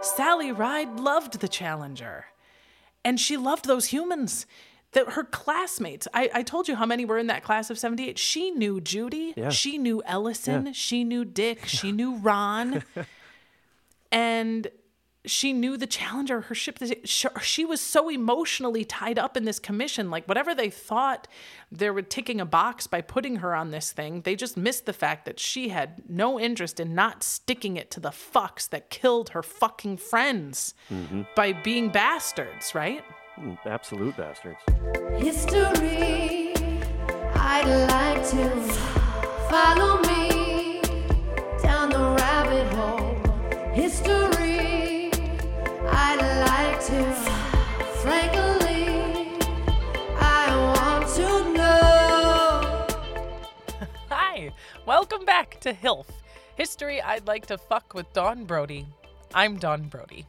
Sally Ride loved the Challenger. And she loved those humans. That her classmates, I, I told you how many were in that class of 78. She knew Judy. Yeah. She knew Ellison. Yeah. She knew Dick. She knew Ron. and she knew the challenger her ship sh- she was so emotionally tied up in this commission like whatever they thought they were ticking a box by putting her on this thing they just missed the fact that she had no interest in not sticking it to the fucks that killed her fucking friends by being bastards right Mm, Absolute bastards. History, I'd like to follow welcome back to HILF, History I'd Like to Fuck with Dawn Brody. I'm Dawn Brody,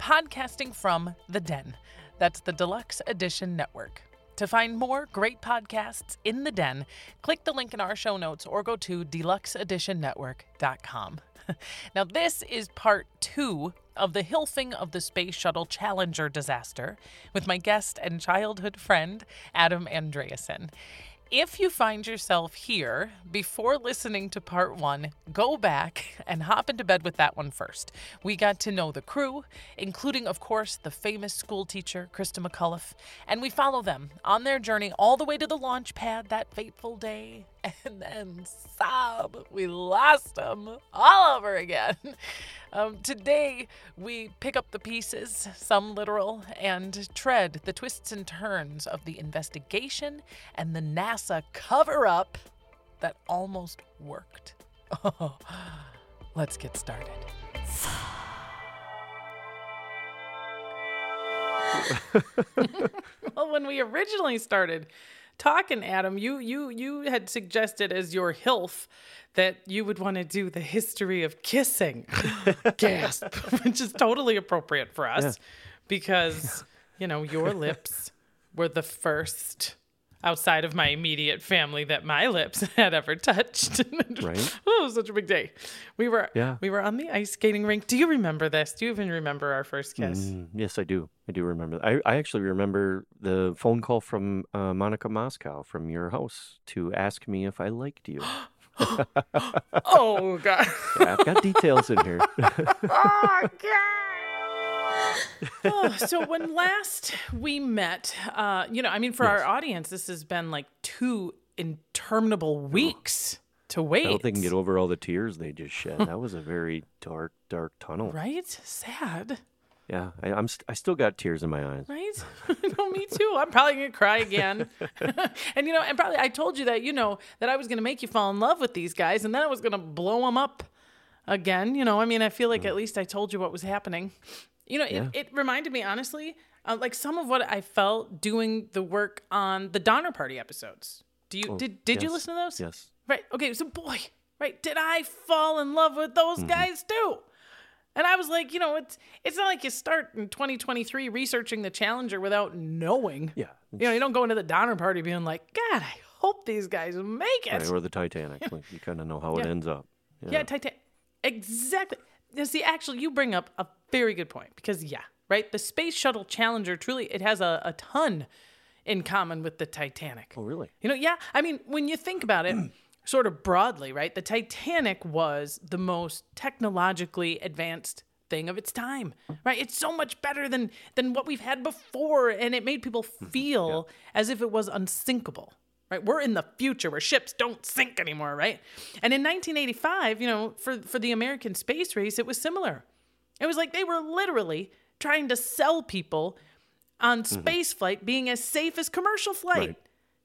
podcasting from The Den. That's the Deluxe Edition Network. To find more great podcasts in The Den, click the link in our show notes or go to deluxeeditionnetwork.com. Now, this is part two of the hilfing of the Space Shuttle Challenger disaster with my guest and childhood friend, Adam Andreasen. If you find yourself here before listening to part one, go back and hop into bed with that one first. We got to know the crew, including, of course, the famous school teacher, Christa McAuliffe, and we follow them on their journey all the way to the launch pad that fateful day. And then, sob, we lost them all over again. Um, today, we pick up the pieces, some literal, and tread the twists and turns of the investigation and the NASA cover up that almost worked. Oh, let's get started. well, when we originally started talking, Adam, you you you had suggested as your hilf that you would want to do the history of kissing. Gasp, which is totally appropriate for us because you know your lips were the first outside of my immediate family that my lips had ever touched. Right. oh, such a big day. We were Yeah. we were on the ice skating rink. Do you remember this? Do you even remember our first kiss? Mm, yes, I do. I do remember. I, I actually remember the phone call from uh, Monica Moscow from your house to ask me if I liked you. Oh god. Yeah, I've got details in here. oh god. oh, so when last we met, uh, you know, I mean, for our audience, this has been like two interminable weeks to wait. I don't think I can get over all the tears they just shed. That was a very dark, dark tunnel. Right? Sad. Yeah, I, I'm. St- I still got tears in my eyes. Right? no, me too. I'm probably gonna cry again. and you know, and probably I told you that you know that I was gonna make you fall in love with these guys, and then I was gonna blow them up again. You know, I mean, I feel like at least I told you what was happening. You know. Yeah. it, it reminded me honestly, uh, like some of what I felt doing the work on the Donner Party episodes. Do you did did you Oh, listen to those? Yes. Right. Okay. So, boy, right. Did I fall in love with those Mm-hmm. guys too? And I was like, you know, it's it's not like you start in 2023 researching the Challenger without knowing. Yeah. You know, you don't go into the Donner Party being like, God, I hope these guys make it. Right, or the Titanic. Like, you kind of know how it ends up. Yeah, Titan. Exactly. Now, see, actually, you bring up a very good point because, yeah, right. The Space Shuttle Challenger truly it has a, a ton in common with the Titanic. Oh, really? You know, yeah. I mean, when you think about it, sort of broadly, right? The Titanic was the most technologically advanced thing of its time, right? It's so much better than than what we've had before, and it made people mm-hmm. feel as if it was unsinkable. Right, we're in the future where ships don't sink anymore, right? And in 1985, you know, for for the American space race, it was similar. It was like they were literally trying to sell people on mm-hmm. space flight being as safe as commercial flight. Right.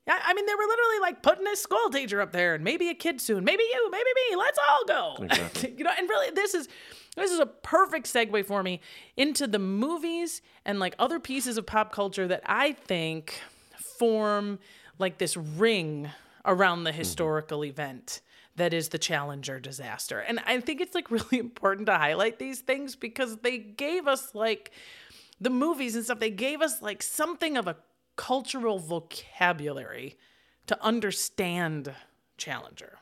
Yeah, I mean, they were literally like putting a school teacher up there, and maybe a kid soon, maybe you, maybe me. Let's all go. Exactly. you know, and really, this is this is a perfect segue for me into the movies and like other pieces of pop culture that I think form like this ring around the mm-hmm. historical event that is the Challenger disaster. And I think it's like really important to highlight these things because they gave us like the movies and stuff, they gave us like something of a cultural vocabulary to understand Challenger.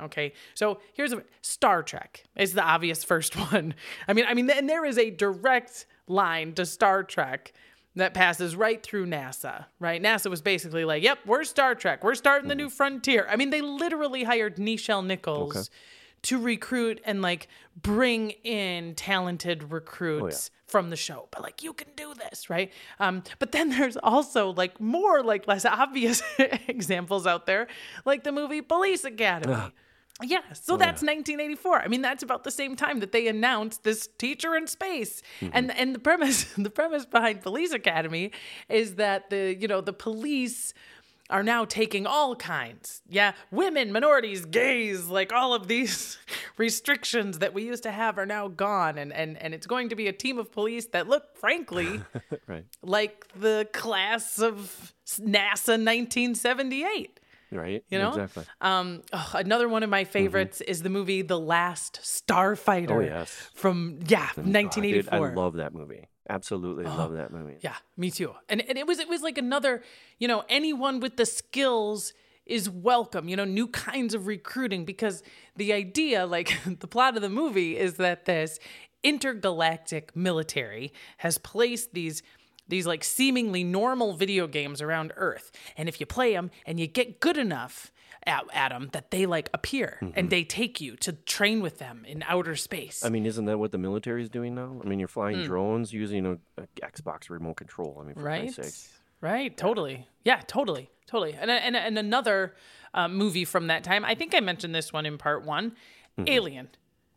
Okay, so here's a Star Trek is the obvious first one. I mean, I mean, and there is a direct line to Star Trek that passes right through NASA. Right, NASA was basically like, "Yep, we're Star Trek. We're starting the new frontier." I mean, they literally hired Nichelle Nichols to recruit and like bring in talented recruits from the show. But like you can do this right? Um but then there's also like more like less obvious examples out there like the movie police academy yeah, so oh, that's 1984. I mean, that's about the same time that they announced this teacher in space. Mm-hmm. And and the premise the premise behind Police Academy is that the you know the police are now taking all kinds. Yeah, women, minorities, gays, like all of these restrictions that we used to have are now gone and and and it's going to be a team of police that look frankly right. like the class of NASA 1978. Right. You know? Exactly. Um, oh, another one of my favorites is the movie The Last Starfighter. Oh, yes. From yeah, Oh, 1984. dude, I love that movie. Absolutely love that movie. Yeah, me too. And and it was it was like another, you know, anyone with the skills is welcome, you know, new kinds of recruiting because the idea like the plot of the movie is that this intergalactic military has placed these these like seemingly normal video games around Earth. And if you play them and you get good enough at, at them that they like appear and they take you to train with them in outer space. Mm-hmm. I mean, isn't that what the military is doing now? I mean, you're flying Hmm. drones using a, a Xbox remote control. I mean, for right right totally yeah totally totally and and, and another uh, movie from that time i think i mentioned this one in part one Mm-hmm. alien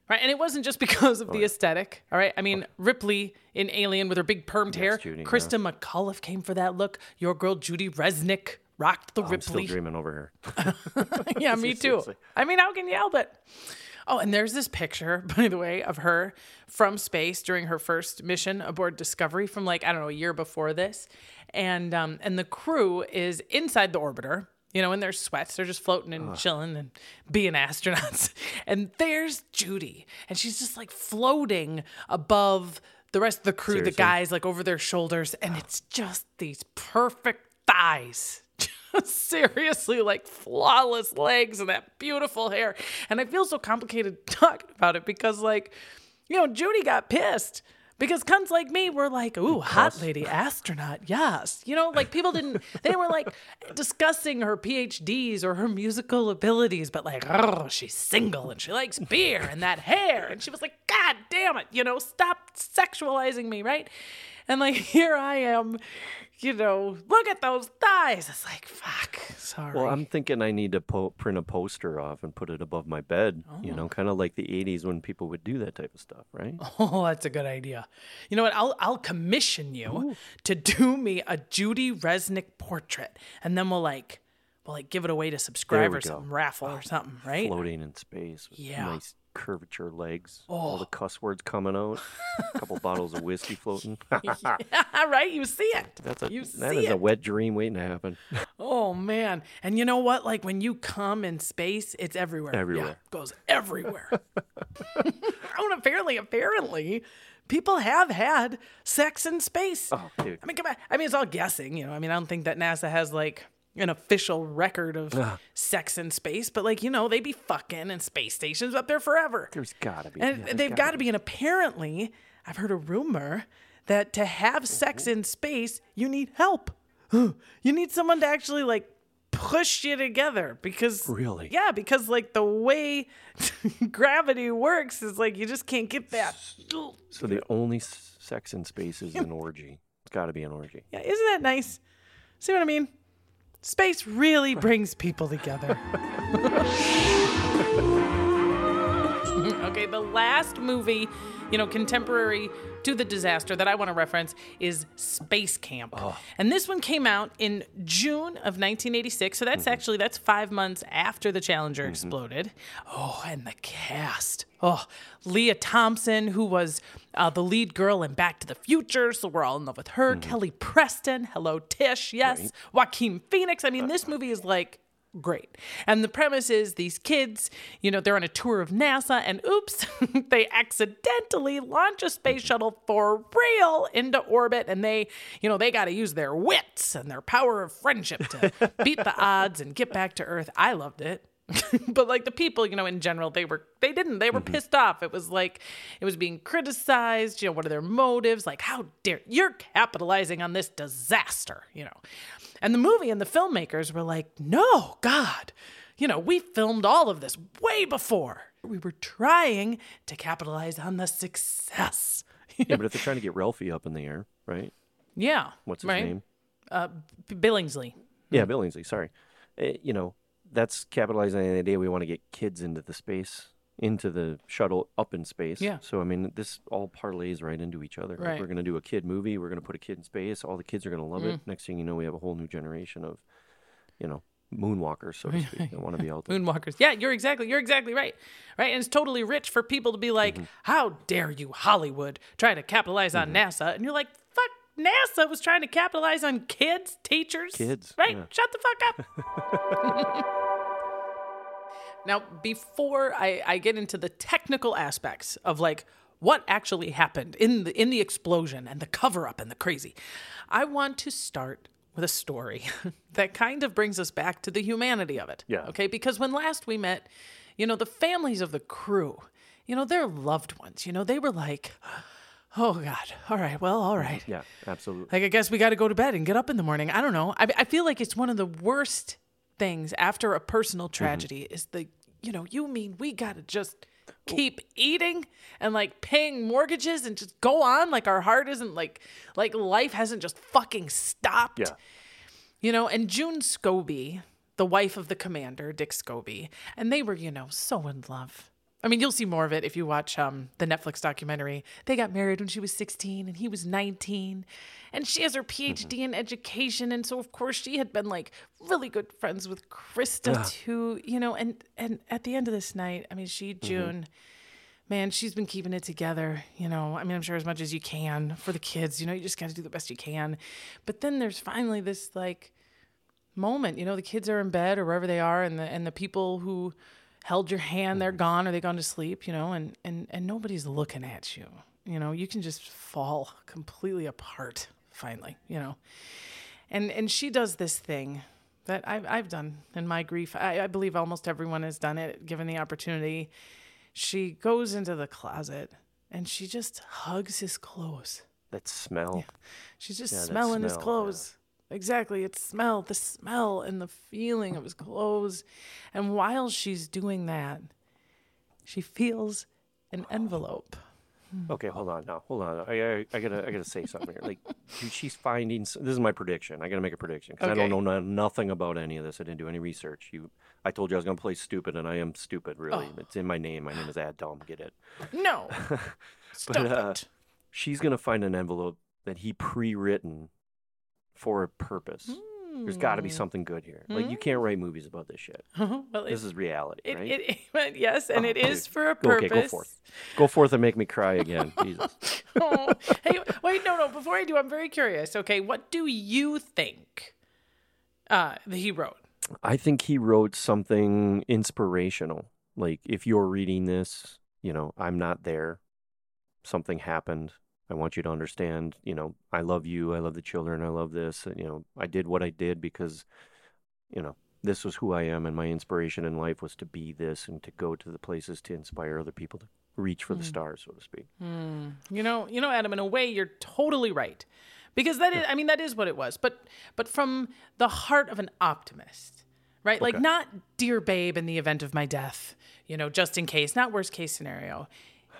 right and it wasn't just because Oh, of the aesthetic all right i mean ripley in alien with her big permed hair Judy, yeah. christa mcauliffe came for that look your girl judy resnik rocked the I'm still ripley dreaming over here. yeah, me too. I mean, how can you help it? Oh, and there's this picture, by the way, of her from space during her first mission aboard Discovery from like I don't know a year before this, and um, and the crew is inside the orbiter, you know, in their sweats, they're just floating and chilling and being astronauts, and there's Judy, and she's just like floating above the rest of the crew, the guys like over their shoulders, and it's just these perfect thighs. Seriously like flawless legs and that beautiful hair. And I feel so complicated talking about it because like, you know, Judy got pissed. Because cunts like me were like, ooh, hot lady astronaut, yes. You know, like people didn't, they were like discussing her PhDs or her musical abilities, but like, oh, she's single and she likes beer and that hair. And she was like, God damn it, you know, stop sexualizing me, right? And like, here I am, you know, look at those thighs. It's like, fuck, sorry. Well, I'm thinking I need to po- print a poster off and put it above my bed. You Oh. know, kind of like the '80s when people would do that type of stuff, right? Oh, that's a good idea. You know what? I'll I'll commission you to do me a Judy Resnik portrait, and then we'll like we'll like give it away to subscribers, we or go. something, raffle or oh, something, right? Floating in space with Yeah. Oh. nice curvature legs, all the cuss words coming out, a couple bottles of whiskey floating. right? You see it. That's a you that is it. a wet dream waiting to happen. Oh man. And you know what? Like when you come in space, it's everywhere. Yeah, Everywhere. it goes everywhere. oh, and apparently, apparently, people have had sex in space. Oh, dude. I mean, come on. I mean, it's all guessing, you know. I mean, I don't think that NASA has like an official record of sex in space, but like, you know, they'd be fucking and space stations up there forever. There's gotta be. And yeah, they've got to be. And apparently, I've heard a rumor that to have sex in space, you need help. You need someone to actually like push you together because Really? yeah because like the way gravity works is like you just can't get that So the only sex in space is an orgy. It's got to be an orgy. yeah isn't that nice see what i mean space really brings people together. Okay the last movie you know contemporary to the disaster that i want to reference is space camp. Oh. And this one came out in june of 1986 so that's mm-hmm. actually that's five months after the challenger mm-hmm. exploded. Oh and the cast. Oh lea thompson who was uh, the lead girl in back to the future so we're all in love with her. Mm-hmm. Kelly preston hello tish yes. Joaquin phoenix i mean uh, this movie is like great. And the premise is these kids, you know, they're on a tour of NASA and oops, they accidentally launch a space shuttle for real into orbit and they, you know, they got to use their wits and their power of friendship to beat the odds and get back to Earth. I loved it. but like the people, you know, in general, they were they didn't. They were mm-hmm. pissed off. It was like it was being criticized, you know, what are their motives? Like, how dare you're capitalizing on this disaster, you know. And the movie and the filmmakers were like, "No, God. You know, we filmed all of this way before. We were trying to capitalize on the success." Yeah, but if they're trying to get Ralphie up in the air, right? yeah. What's his right? name? Uh, Billingsley. Yeah, Billingsley. Sorry. Uh, you know, that's capitalizing on the idea we want to get kids into the space, into the shuttle up in space. Yeah. So I mean, this all parlays right into each other. Like, Right. we're going to do a kid movie. We're going to put a kid in space. All the kids are going to love Mm. it. Next thing you know, we have a whole new generation of, you know, moonwalkers, so to speak. That want to be out there. Moonwalkers. Yeah, you're exactly you're exactly right. Right? And it's totally rich for people to be like, Mm-hmm. "How dare you Hollywood try to capitalize on NASA?" And you're like, "Fuck, NASA was trying to capitalize on kids, teachers, Kids, Right? yeah. Shut the fuck up." now, before I I get into the technical aspects of like what actually happened in the in the explosion and the cover up and the crazy, I want to start with a story that kind of brings us back to the humanity of it. Yeah. Okay. Because when last we met, you know, the families of the crew, you know, their loved ones, you know, they were like, oh God, all right, well, all right. Yeah, absolutely. Like, I guess we got to go to bed and get up in the morning. I don't know. I, I feel like it's one of the worst things after a personal mm-hmm. tragedy is the, you know, you mean we got to just keep eating and like paying mortgages and just go on like our heart isn't like like life hasn't just fucking stopped Yeah. you know, and June Scobie, the wife of the commander, Dick Scobie, and they were, you know, so in love. I mean, you'll see more of it if you watch um, the Netflix documentary. They got married when she was 16 and he was 19. And she has her PhD in education. And so, of course, she had been like really good friends with Christa, too, you know. And, and at the end of this night, I mean, she, June, man, she's been keeping it together, you know. I mean, I'm sure as much as you can for the kids, you know, you just got to do the best you can. But then there's finally this like moment, you know, the kids are in bed or wherever they are and the and the people who held your hand, they're mm-hmm. gone or they gone to sleep, you know, and and and nobody's looking at you. You know, you can just fall completely apart finally, you know. And and she does this thing that I've I've done in my grief. I, I believe almost everyone has done it given the opportunity she goes into the closet and she just hugs his clothes. That smell. She's just Yeah, smelling his smell, yeah. clothes. Exactly. It's smell, the smell and the feeling of his clothes. And while she's doing that, she feels an envelope. Okay, hold on now. Hold on. I, I, I gotta I gotta say something here. Like, dude, she's finding. This is my prediction. I gotta make a prediction because I don't know no, nothing about any of this. I didn't do any research. You, I told you I was gonna play stupid, and I am stupid. Really, Oh. it's in my name. My name is Adam. Get it? No. Stop uh, it. She's gonna find an envelope that he pre-written for a purpose. There's got to Hmm. be something good here. Like you can't write movies about this shit. well, This is reality, it, right? it, it- yes, and Oh, it is dude. for a purpose. okay, go forth. Go forth and make me cry again. Jesus. oh, hey, wait, no, no. Before I do, I'm very curious. Okay, what do you think uh, that he wrote? I think he wrote something inspirational. Like if you're reading this, you know, I'm not there. Something happened. I want you to understand, you know, I love you. I love the children. I love this. And, you know, I did what I did because, you know, this was who I am and my inspiration in life was to be this and to go to the places to inspire other people to reach for the hmm. stars, so to speak. Hmm. You know, you know, Adam. In a way, you're totally right, because that is. I mean, that is what it was. But but from the heart of an optimist, right? Like not dear babe in the event of my death. You know, just in case, not worst case scenario.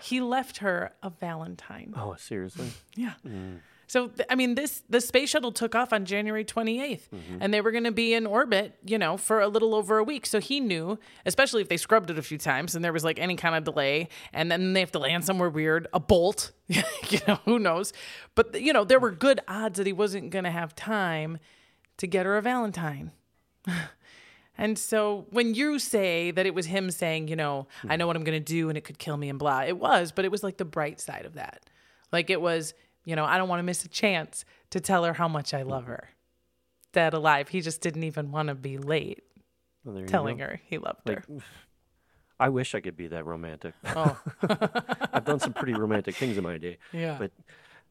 He left her a Valentine. Oh, seriously? Yeah. Mm. So th- I mean, this the space shuttle took off on January 28th, mm-hmm. and they were going to be in orbit, you know, for a little over a week. So he knew, especially if they scrubbed it a few times and there was like any kind of delay, and then they have to land somewhere weird, a bolt, you know, who knows? But you know, there were good odds that he wasn't going to have time to get her a Valentine. And so when you say that it was him saying, you know, I hmm. know what I'm going to do and it could kill me and blah, it was, but it was like the bright side of that. Like it was, you know, I don't want to miss a chance to tell her how much I hmm. love her. Dead alive. He just didn't even want to be late Well, telling her he loved Like, her. I wish I could be that romantic. Oh, I've done some pretty romantic things in my day. yeah. But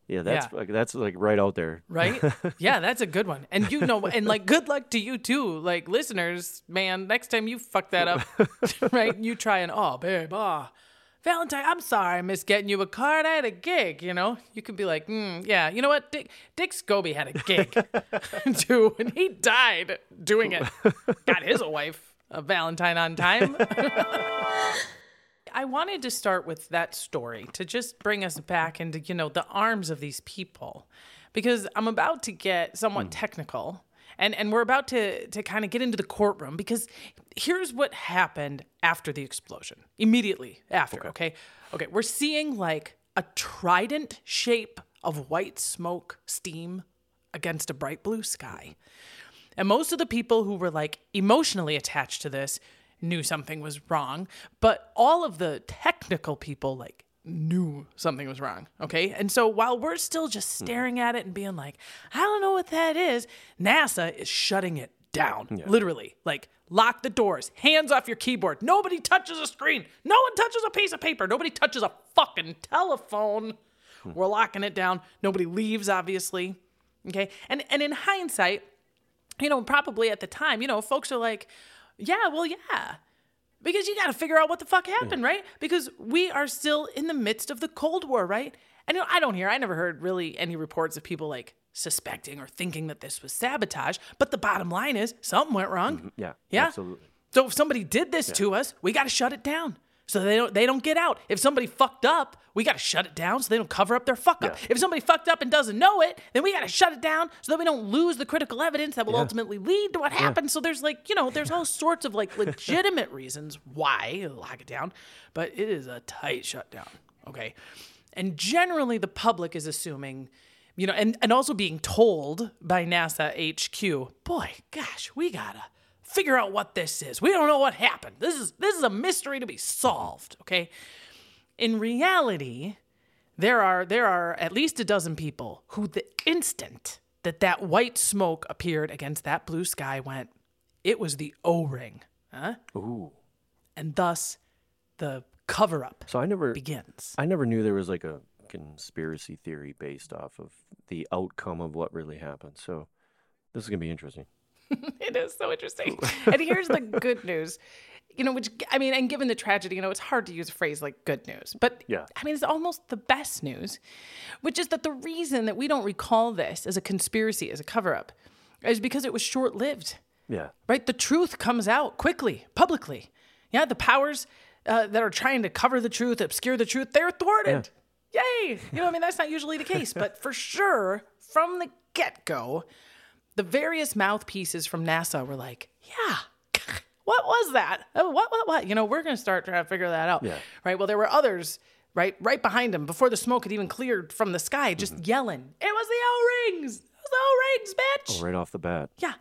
Yeah, that's like that's like right out there. right? yeah, that's a good one. And you know, and like, good luck to you too, like listeners, man. Next time you fuck that up, right? You try and oh, babe, ah, Valentine, I'm sorry, I missed getting you a card. I had a gig. You know, you could be like, mm, yeah, you know what? Dick, Dick Scobie had a gig too, and he died doing it. Got his wife a Valentine on time. I wanted to start with that story to just bring us back into, you know, the arms of these people because I'm about to get somewhat hmm. technical and and we're about to to kind of get into the courtroom because here's what happened after the explosion. Immediately after, okay? Okay, we're seeing like a trident shape of white smoke steam against a bright blue sky. And most of the people who were like emotionally attached to this knew something was wrong, but all of the technical people like knew something was wrong. Okay. And so while we're still just hmm. staring at it and being like, I don't know what that is, NASA is shutting it down. Literally. Like, lock the doors, hands off your keyboard. Nobody touches a screen. No one touches a piece of paper. Nobody touches a fucking telephone. Hmm. We're locking it down. Nobody leaves, obviously. Okay. And and in hindsight, you know, probably at the time, you know, folks are like, yeah, well, yeah. Because you got to figure out what the fuck happened, hmm. right? Because we are still in the midst of the Cold War, right? And you know, I don't hear, I never heard really any reports of people like suspecting or thinking that this was sabotage. But the bottom line is something went wrong. Mm-hmm. Yeah, Yeah. absolutely. So if somebody did this to us, we got to shut it down. So they don't they don't get out. If somebody fucked up, we got to shut it down so they don't cover up their fuck up. Yeah. If somebody fucked up and doesn't know it, then we got to shut it down so that we don't lose the critical evidence that will Yeah. ultimately lead to what happened. So there's like, you know, there's all sorts of like legitimate reasons why lock it down, but it is a tight shutdown. Okay. And generally the public is assuming you know, and, and also being told by NASA HQ, boy, gosh, we gotta figure out what this is. We don't know what happened. This is this is a mystery to be solved. Okay. In reality, there are there are at least a dozen people who the instant that that white smoke appeared against that blue sky went, it was the O-ring, huh? Ooh. And thus, the cover up So I never begins. I never knew there was like a conspiracy theory based off of the outcome of what really happened. So this is gonna be interesting. It is so interesting. and here's the good news. You know, which I mean, and given the tragedy, you know, it's hard to use a phrase like good news. But Yeah. I mean, it's almost the best news, which is that the reason that we don't recall this as a conspiracy, as a cover up, is because it was short lived, Yeah. right? The truth comes out quickly, publicly. Yeah, the powers uh, that are trying to cover the truth, obscure the truth, they're thwarted. Yay! You know, I mean, that's not usually the case, but for sure, from the get go, the various mouthpieces from NASA were like, yeah, what was that? Oh, what, what, what? You know, we're going to start trying to figure that out. Yeah. Right. Well, there were others right, right behind him before the smoke had even cleared from the sky, just Mm-hmm. yelling, it was the O rings. It was the O rings, bitch. Oh, right off the bat. Yeah.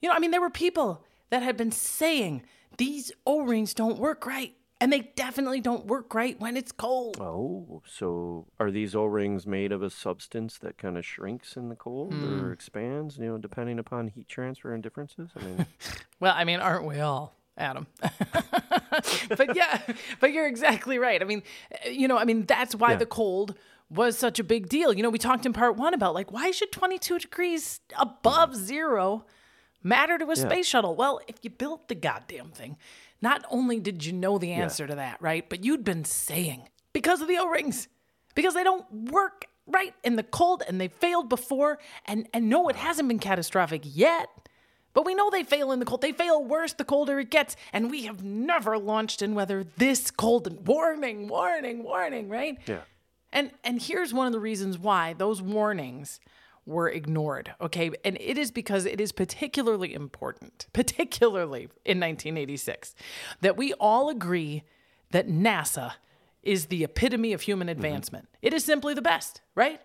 You know, I mean, there were people that had been saying these O rings don't work right. And they definitely don't work right when it's cold. Oh, so are these O-rings made of a substance that kind of shrinks in the cold Hmm. or expands, you know, depending upon heat transfer and differences? I mean, Well, I mean, aren't we all, Adam? but yeah, but you're exactly right. I mean, uh, you know, I mean, that's why Yeah. the cold was such a big deal. You know, we talked in part one about like, why should 22 degrees above zero matter to a space shuttle? Well, if you built the goddamn thing, not only did you know the answer to that, right? But you'd been saying because of the O rings, because they don't work right in the cold and they failed before. And, and no, it uh-huh. hasn't been catastrophic yet. But we know they fail in the cold. They fail worse the colder it gets. And we have never launched in weather this cold. And warning, warning, warning, right? yeah. And and here's one of the reasons why those warnings were ignored. Okay, and it is because it is particularly important, particularly in 1986, that we all agree that NASA is the epitome of human mm-hmm. advancement. It is simply the best, right?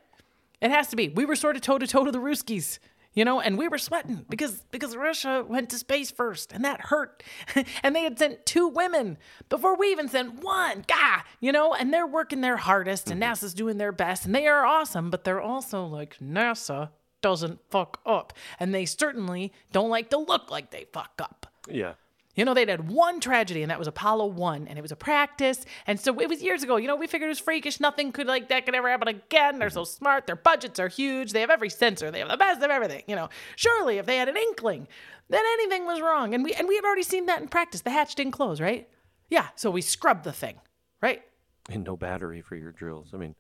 It has to be. We were sort of toe to toe to the Ruskies, you know, and we were sweating because because Russia went to space first, and that hurt. and they had sent two women before we even sent one. Gah, you know, and they're working their hardest, and mm-hmm. NASA's doing their best, and they are awesome. But they're also like NASA doesn't fuck up, and they certainly don't like to look like they fuck up. Yeah. You know, they'd had one tragedy, and that was Apollo 1, and it was a practice. And so it was years ago. You know, we figured it was freakish. Nothing could, like, that could ever happen again. They're so mm-hmm. smart. Their budgets are huge. They have every sensor. They have the best of everything. You know, surely if they had an inkling that anything was wrong, and we, and we had already seen that in practice, the hatch didn't close, right? Yeah. So we scrubbed the thing, right? And no battery for your drills. I mean,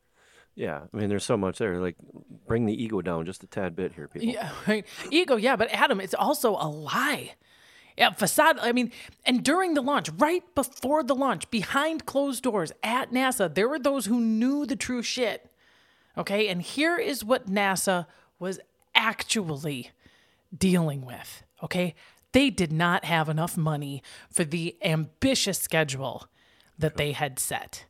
yeah. I mean, there's so much there. Like, bring the ego down just a tad bit here, people. Yeah, right. Ego, yeah, but Adam, it's also a lie. Yeah, facade. I mean, and during the launch, right before the launch, behind closed doors at NASA, there were those who knew the true shit. Okay, and here is what NASA was actually dealing with. Okay, they did not have enough money for the ambitious schedule that they had set.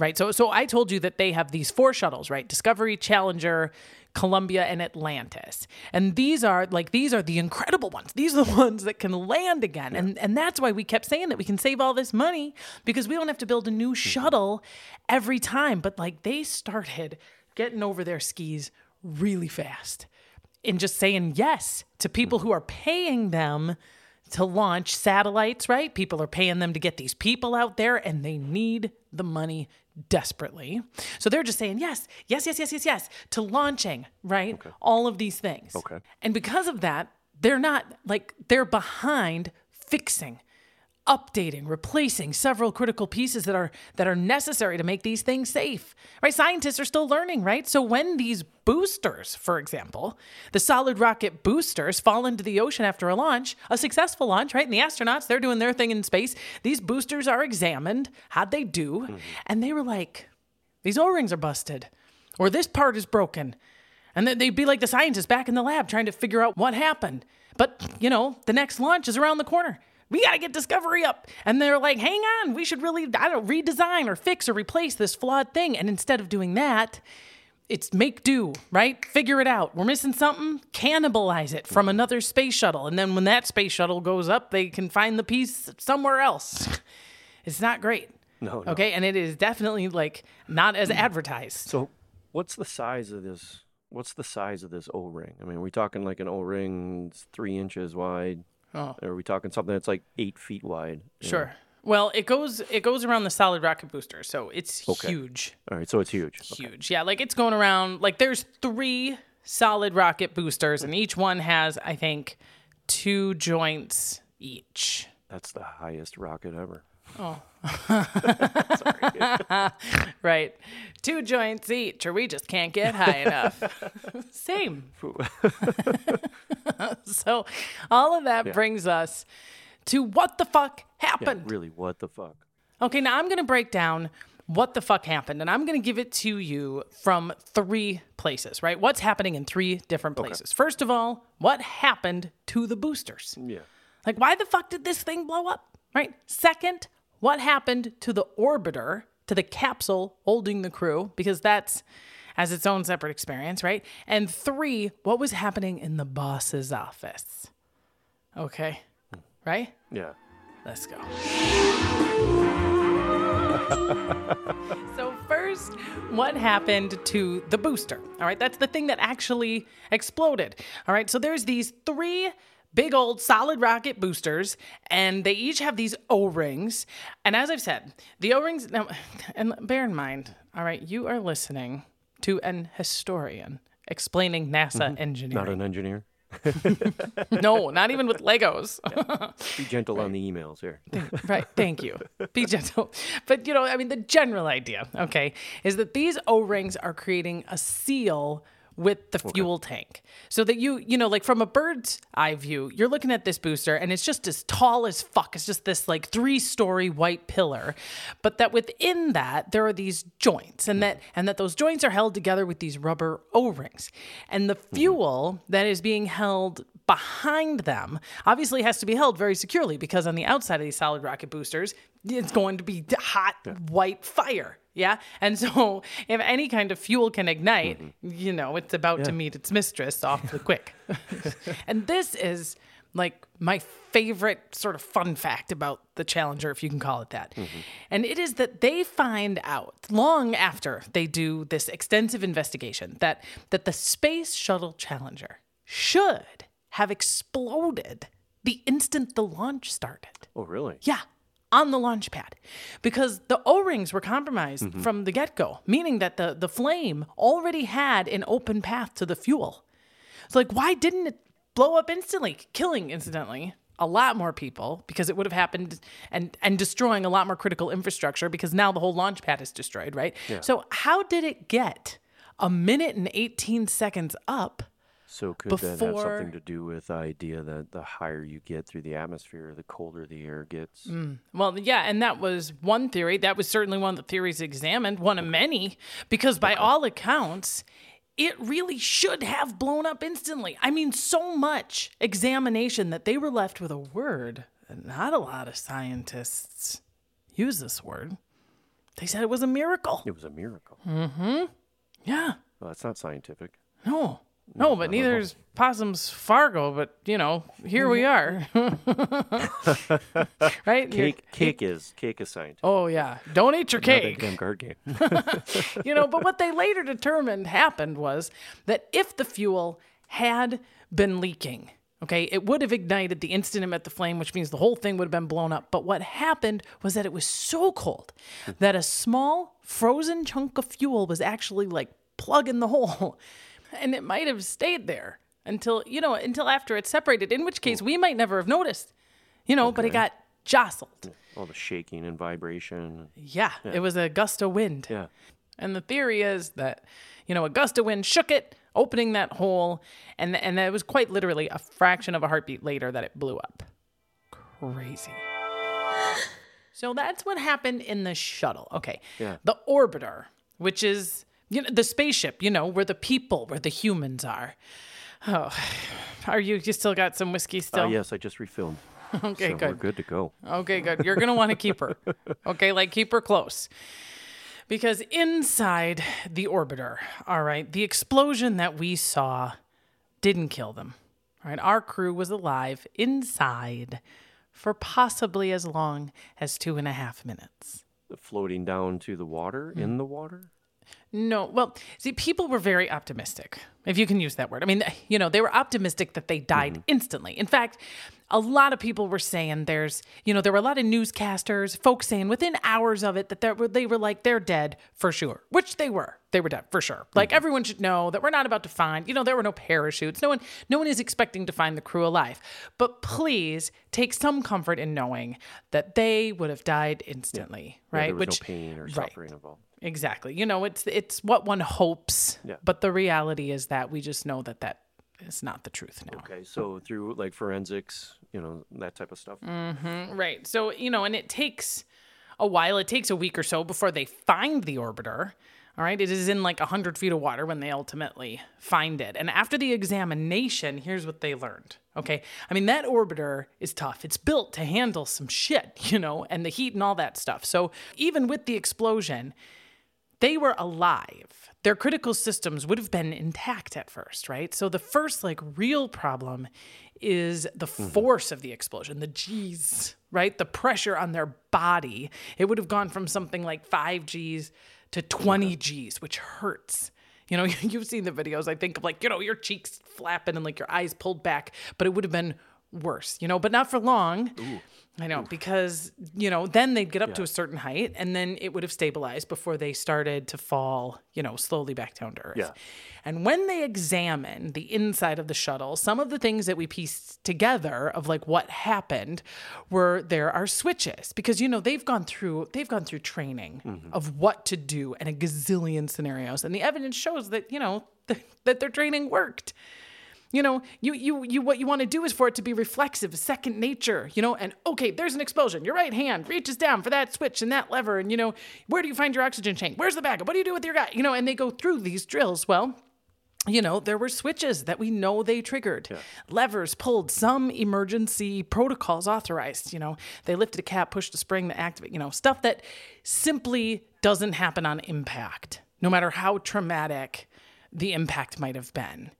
Right. So so I told you that they have these four shuttles, right? Discovery, Challenger, Columbia, and Atlantis. And these are like these are the incredible ones. These are the ones that can land again. And and that's why we kept saying that we can save all this money because we don't have to build a new mm-hmm. shuttle every time. But like they started getting over their skis really fast and just saying yes to people mm-hmm. who are paying them to launch satellites, right? People are paying them to get these people out there and they need the money desperately. So they're just saying yes, yes, yes, yes, yes, yes to launching, right? All of these things. Okay. And because of that, they're not like they're behind fixing updating replacing several critical pieces that are that are necessary to make these things safe right? Scientists are still learning right? So when these boosters for example the solid rocket boosters fall into the ocean after a launch a successful launch right? And the astronauts they're doing their thing in space. These boosters are examined how'd they do? Mm-hmm. And they were like these o-rings are busted or this part is broken. And then they'd be like the scientists back in the lab trying to figure out what happened. But you know the next launch is around the corner we got to get Discovery up. And they're like, hang on, we should really, I don't know, redesign or fix or replace this flawed thing. And instead of doing that, it's make do, right? Figure it out. We're missing something, cannibalize it from another space shuttle. And then when that space shuttle goes up, they can find the piece somewhere else. It's not great. No, no. Okay. And it is definitely like not as advertised. So, what's the size of this? What's the size of this O ring? I mean, are we talking like an O ring three inches wide? Oh. Are we talking something that's like eight feet wide? you know? Sure. Well, it goes it goes around the solid rocket booster, so it's Okay. huge. All right, so it's huge. Okay. huge. Yeah, like it's going around. Like there's three solid rocket boosters, and each one has, I think, two joints each. That's the highest rocket ever. Oh, right, two joints each, or we just can't get high enough. Same. so, all of that brings us to what the fuck Yeah, happened. really, what the fuck? Okay, now I'm going to break down what the fuck happened, and I'm going to give it to you from three places, right? What's happening in three different places. First of all, what happened to the boosters? Yeah. Like, why the fuck did this thing blow up, right? Second, what happened to the orbiter, to the capsule holding the crew? Because that's as its own separate experience, right? And three, what was happening in the boss's office? Okay, right? Yeah. Let's go. so, first, what happened to the booster? All right, that's the thing that actually exploded. All right, so there's these three big old solid rocket boosters, and they each have these O rings. And as I've said, the O rings, now, and bear in mind, all right, you are listening to an historian explaining NASA mm-hmm. engineering. Not an engineer. no, not even with Legos. Be gentle on the emails here. right. Thank you. Be gentle. But, you know, I mean, the general idea, okay, is that these O rings are creating a seal with the fuel tank. So that you you know like from a bird's eye view you're looking at this booster and it's just as tall as fuck. It's just this like three story white pillar. But that within that there are these joints and that and that those joints are held together with these rubber o-rings. And the mm-hmm. fuel that is being held behind them obviously has to be held very securely because on the outside of these solid rocket boosters it's going to be hot white fire yeah? And so if any kind of fuel can ignite mm-hmm. you know it's about to meet its mistress off the quick. And this is like my favorite sort of fun fact about the challenger if you can call it that. Mm-hmm. And it is that they find out long after they do this extensive investigation that that the space shuttle challenger should have exploded the instant the launch started. Oh, really? Yeah, on the launch pad. Because the O rings were compromised mm-hmm. from the get go, meaning that the, the flame already had an open path to the fuel. It's like, why didn't it blow up instantly, killing incidentally a lot more people because it would have happened and, and destroying a lot more critical infrastructure because now the whole launch pad is destroyed, right? So, how did it get a minute and 18 seconds up? So could that have something to do with the idea that the higher you get through the atmosphere, the colder the air gets? Well, yeah, and that was one theory. That was certainly one of the theories examined, one of many, because by all accounts, it really should have blown up instantly. I mean, so much examination that they were left with a word. that Not a lot of scientists use this word. They said it was a miracle. It was a miracle. Mm-hmm. Yeah. Well, that's not scientific. No. No, but neither is Possum's Fargo, but you know, here we are. right? You're- Cake, cake is cake is scientific. Oh yeah. Don't eat your Not that cake. damn card game. you know, but what they later determined happened was that if the fuel had been leaking, okay, it would have ignited the instant it met the flame, which means the whole thing would have been blown up. But what happened was that it was so cold that a small frozen chunk of fuel was actually like plugging the hole. And it might have stayed there until, you know, until after it separated, in which case we might never have noticed, you know, but it got jostled. All the shaking and vibration. Yeah, it was a gust of wind. Yeah. And the theory is that, you know, a gust of wind shook it, opening that hole, and and it was quite literally a fraction of a heartbeat later that it blew up. Crazy. So that's what happened in the shuttle. Okay. Yeah. The orbiter, which is you know the spaceship, you know, where the people, where the humans are. Oh, are you? You still got some whiskey still? Oh, yes, I just refilled. Okay, so good. We're good to go. Okay, good. You're going to want to keep her. Okay, like keep her close. Because inside the orbiter, all right, the explosion that we saw didn't kill them. All right, our crew was alive inside for possibly as long as two and a half minutes. Floating down to the water, Hmm. in the water. No, well, see, people were very optimistic, if you can use that word. I mean, you know, they were optimistic that they died mm-hmm. instantly. In fact, a lot of people were saying there's, you know, there were a lot of newscasters, folks saying within hours of it that there were, they were like, they're dead for sure, which they were. They were dead for sure. Like mm-hmm. everyone should know that we're not about to find, you know, there were no parachutes. No one, no one is expecting to find the crew alive. But please take some comfort in knowing that they would have died instantly, Yeah, right? there was which no pain or right. suffering involved. Exactly. You know, it's it's what one hopes. Yeah. But the reality is that we just know that that is not the truth now. Okay, so through like forensics, you know, that type of stuff. Mm-hmm, right. So, you know, and it takes a while. It takes a week or so before they find the orbiter. All right. It is in like 100 feet of water when they ultimately find it. And after the examination, here's what they learned. Okay. I mean, that orbiter is tough. It's built to handle some shit, you know, and the heat and all that stuff. So even with the explosion, they were alive. Their critical systems would have been intact at first, right? So the first like real problem is the mm-hmm. force of the explosion, the G's, right? The pressure on their body. It would have gone from something like 5 G's to 20 G's, which hurts. You know, you've seen the videos, I think, of like, you know, your cheeks flapping and like your eyes pulled back, but it would have been worse, you know, but not for long. I know, because, you know, then they'd get up to a certain height and then it would have stabilized before they started to fall, you know, slowly back down to earth. Yeah. And when they examine the inside of the shuttle, some of the things that we pieced together of like what happened were there are switches because you know they've gone through they've gone through training mm-hmm. of what to do and a gazillion scenarios and the evidence shows that you know th- that their training worked you know you you you what you want to do is for it to be reflexive second nature you know and okay there's an explosion your right hand reaches down for that switch and that lever and you know where do you find your oxygen tank where's the backup? What do you do with your guy? You know and they go through these drills. Well you know, there were switches that we know they triggered, levers pulled, some emergency protocols authorized. You know, they lifted a cap, pushed a spring to activate, you know, stuff that simply doesn't happen on impact, no matter how traumatic the impact might have been.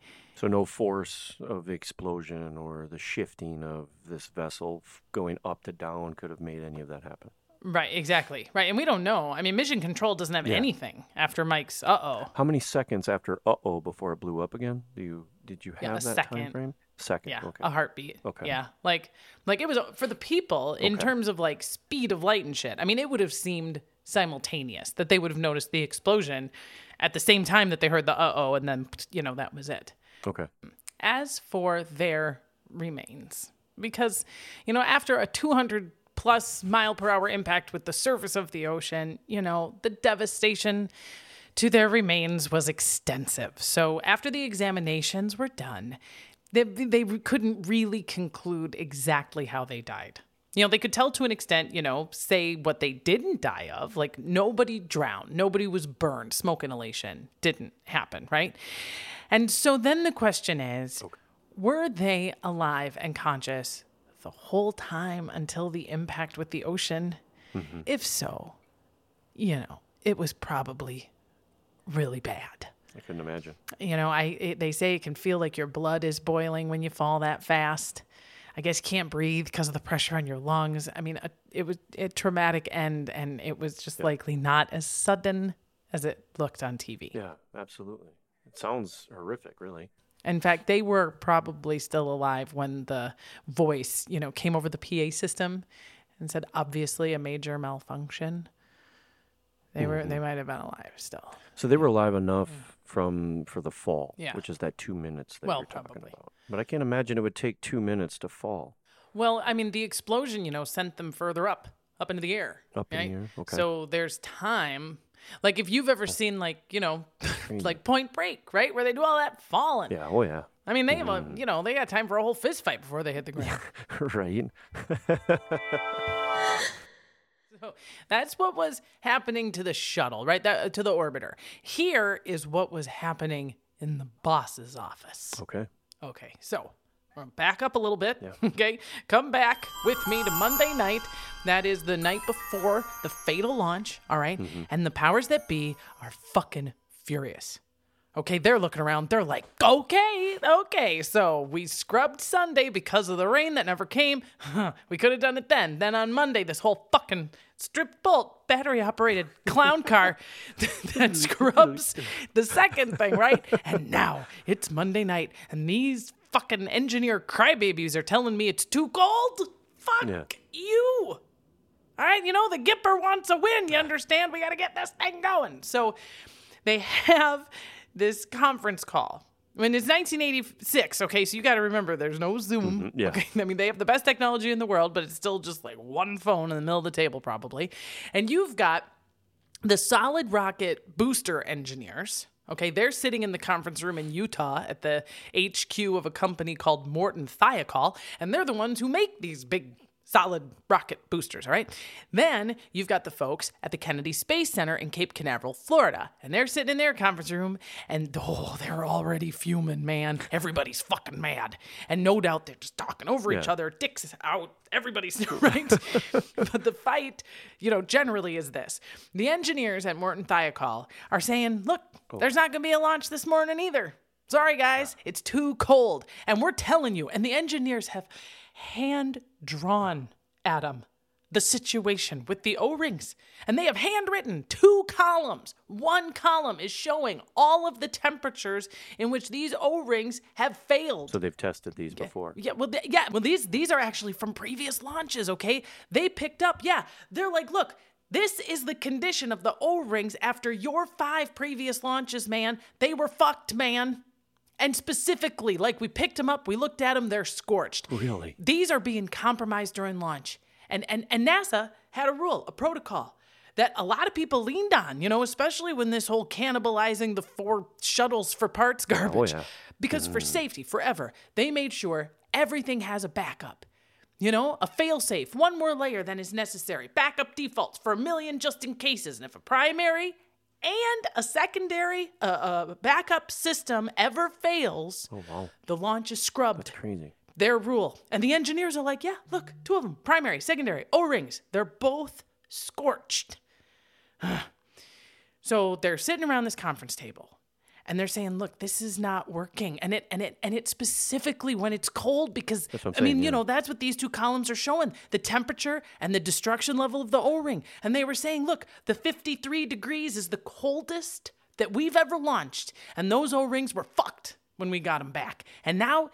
So no force of explosion or the shifting of this vessel going up to down could have made any of that happen. Right, exactly. Right. And we don't know. I mean, Mission Control doesn't have anything after Mike's uh oh. How many seconds after uh oh before it blew up again? Do you did you Yeah, have a that second. time frame? second. Yeah, Okay. a heartbeat. Okay. Yeah, like like it was for the people in Okay. terms of like speed of light and shit. I mean, it would have seemed simultaneous that they would have noticed the explosion at the same time that they heard the uh oh, and then you know that was it. Okay. As for their remains, because you know after a 200 plus mile per hour impact with the surface of the ocean, you know the devastation to their remains was extensive. So after the examinations were done, they, they couldn't really conclude exactly how they died. You know, they could tell to an extent, you know, say what they didn't die of. Like nobody drowned, nobody was burned, smoke inhalation didn't happen, right? And so then the question is were they alive and conscious the whole time until the impact with the ocean? Mm-hmm. If so, you know, it was probably really bad. I couldn't imagine. You know, I it, they say it can feel like your blood is boiling when you fall that fast. I guess you can't breathe because of the pressure on your lungs. I mean, a, it was a traumatic end, and it was just likely not as sudden as it looked on TV. Yeah, absolutely. It sounds horrific, really. In fact, they were probably still alive when the voice, you know, came over the PA system and said, "Obviously, a major malfunction." They were, they mm-hmm. might have been alive still. So they were alive enough from for the fall. Yeah. which is that two minutes that Well, you're talking probably. about. But I can't imagine it would take two minutes to fall. Well, I mean, the explosion, you know, sent them further up, up into the air. Up in the air, okay. So there's time. Like if you've ever seen, like you know, like Point Break, right, where they do all that falling. Yeah. Oh yeah. I mean, they have Mm. a, you know, they got time for a whole fist fight before they hit the ground. right. So that's what was happening to the shuttle, right? That, to the orbiter. Here is what was happening in the boss's office. Okay. Okay, so back up a little bit. Okay, come back with me to Monday night. That is the night before the fatal launch. All right? Mm-hmm. and the powers that be are fucking furious. Okay, they're looking around. They're like, okay, okay. So we scrubbed Sunday because of the rain that never came. we could have done it then. Then on Monday, this whole fucking strip bolt battery operated clown car that scrubs the second thing, right? And now it's Monday night, and these fucking engineer crybabies are telling me it's too cold. Fuck Yeah. you. All right, you know, the Gipper wants a win. You understand? We got to get this thing going. So they have this conference call. When it's 1986, okay, so you got to remember there's no Zoom. Mm-hmm, yeah. Okay, I mean, they have the best technology in the world, but it's still just like one phone in the middle of the table, probably. And you've got the solid rocket booster engineers. Okay, they're sitting in the conference room in Utah at the HQ of a company called Morton Thiokol, and they're the ones who make these big solid rocket boosters, all right? Then you've got the folks at the Kennedy Space Center in Cape Canaveral, Florida, and they're sitting in their conference room, and oh, they're already fuming, man. Everybody's fucking mad. And no doubt they're just talking over each other, dicks out, everybody's right. but the fight, you know, generally is this. The engineers at Morton Thiokol are saying, look, there's not going to be a launch this morning either. Sorry, guys, it's too cold. And we're telling you, and the engineers have hand drawn, Adam, the situation with the O rings. And they have handwritten two columns. One column is showing all of the temperatures in which these O rings have failed. So they've tested these before. Yeah, well, th- yeah, well, these these are actually from previous launches. Okay, they picked up. Yeah, they're like, look, this is the condition of the O rings after your five previous launches, man. They were fucked, man. And specifically, like we picked them up, we looked at them, they're scorched. Really? These are being compromised during launch. And, and, and NASA had a rule, a protocol that a lot of people leaned on, you know, especially when this whole cannibalizing the four shuttles for parts oh, garbage. Oh, yeah. Because for mm. safety, forever, they made sure everything has a backup. You know, a failsafe, one more layer than is necessary. Backup defaults for a million just in cases. And if a primary and a secondary uh, uh, backup system ever fails, Oh wow. the launch is scrubbed Crazy. their rule. And the engineers are like, yeah, look, two of them, primary, secondary, O rings. They're both scorched. so they're sitting around this conference table and they're saying, look, this is not working. And it and it and it specifically when it's cold because I mean, saying, you know, that's what these two columns are showing, the temperature and the destruction level of the O-ring. And they were saying, look, the 53 degrees is the coldest that we've ever launched. And those O-rings were fucked when we got them back. And now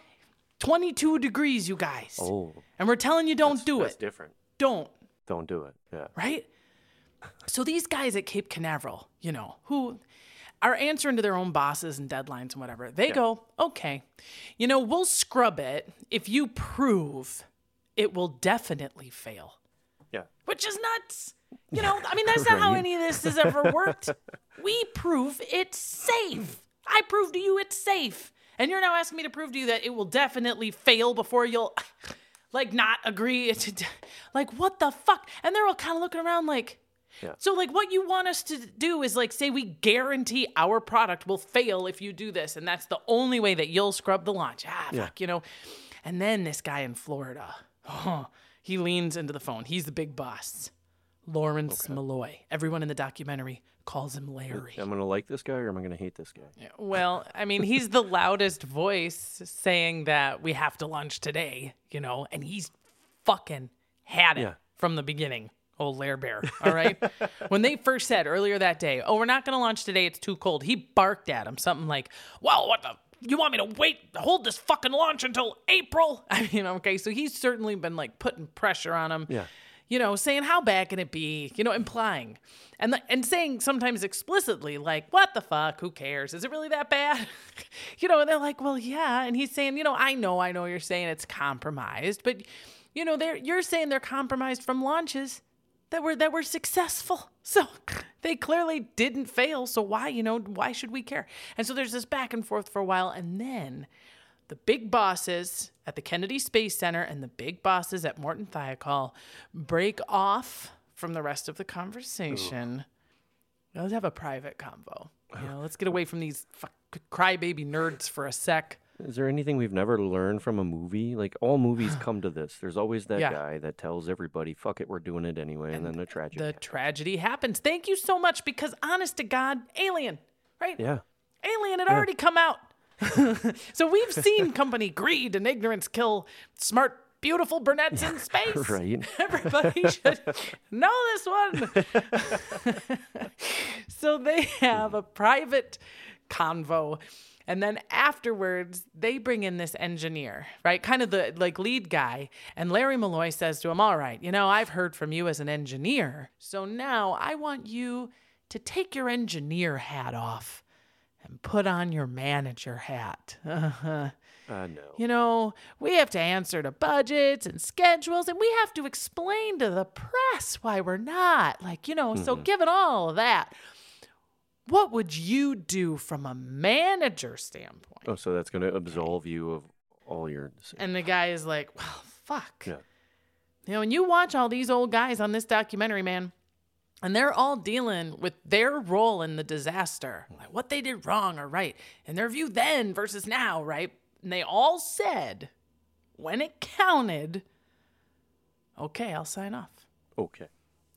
22 degrees, you guys. Oh, And we're telling you don't that's- do that's it. different. Don't. Don't do it. Yeah. right? So these guys at Cape Canaveral, you know, who are answering to their own bosses and deadlines and whatever, they go, okay, you know, we'll scrub it if you prove it will definitely fail, Yeah. which is nuts. You know, I mean, that's not how any of this has ever worked. we prove it's safe. I prove to you it's safe. And you're now asking me to prove to you that it will definitely fail before you'll like not agree. It's like what the fuck? And they're all kind of looking around like Yeah. so like what you want us to do is like say we guarantee our product will fail if you do this and that's the only way that you'll scrub the launch. Ah, Yeah. fuck, you know. And then this guy in Florida, he leans into the phone. He's the big boss. Lawrence Mulloy. Everyone in the documentary calls him Larry. I'm gonna like this guy or am I gonna hate this guy? Well, I mean, he's the loudest voice saying that we have to launch today, you know, and he's fucking had it Yeah. from the beginning. Old Lair Bear. All right. when they first said earlier that day, oh, we're not going to launch today, it's too cold, he barked at him something like, well, what the? You want me to wait, hold this fucking launch until April? I mean, okay, so he's certainly been like putting pressure on him Yeah. you know, saying how bad can it be, you know, implying, and the, and saying sometimes explicitly like, what the fuck, who cares? Is it really that bad? you know, and they're like, well, yeah, and he's saying, you know, I know, I know, you're saying it's compromised, but you know, they're you're saying they're compromised from launches that were that were successful. So they clearly didn't fail. So why, you know, why should we care? And so there's this back and forth for a while, and then the big bosses at the Kennedy Space Center and the big bosses at Morton Thiokol break off from the rest of the conversation. Let's have a private convo. You know, let's get away from these crybaby nerds for a sec. Is there anything we've never learned from a movie? Like all movies come to this. There's always that Yeah. guy that tells everybody, "Fuck it, we're doing it anyway," and, then the tragedy. The tragedy happens. Thank you so much because, honest to God, Alien, right? yeah. Alien had already come out. so we've seen company greed and ignorance kill smart, beautiful brunettes in space. Right. Everybody should know this one. so they have a private convo. And then afterwards, they bring in this engineer, right? Kind of the like lead guy. And Larry Mulloy says to him, All right, you know, I've heard from you as an engineer. So now I want you to take your engineer hat off and put on your manager hat. Uh-huh. Uh, no. You know, we have to answer to budgets and schedules, and we have to explain to the press why we're not. Like, you know, so given all of that, what would you do from a manager standpoint? Oh, so that's gonna absolve you of all your. sin. And the guy is like, well, fuck. Yeah. You know, and you watch all these old guys on this documentary, man, and they're all dealing with their role in the disaster, like what they did wrong or right, and their view then versus now, right? And they all said, when it counted, okay, I'll sign off. Okay.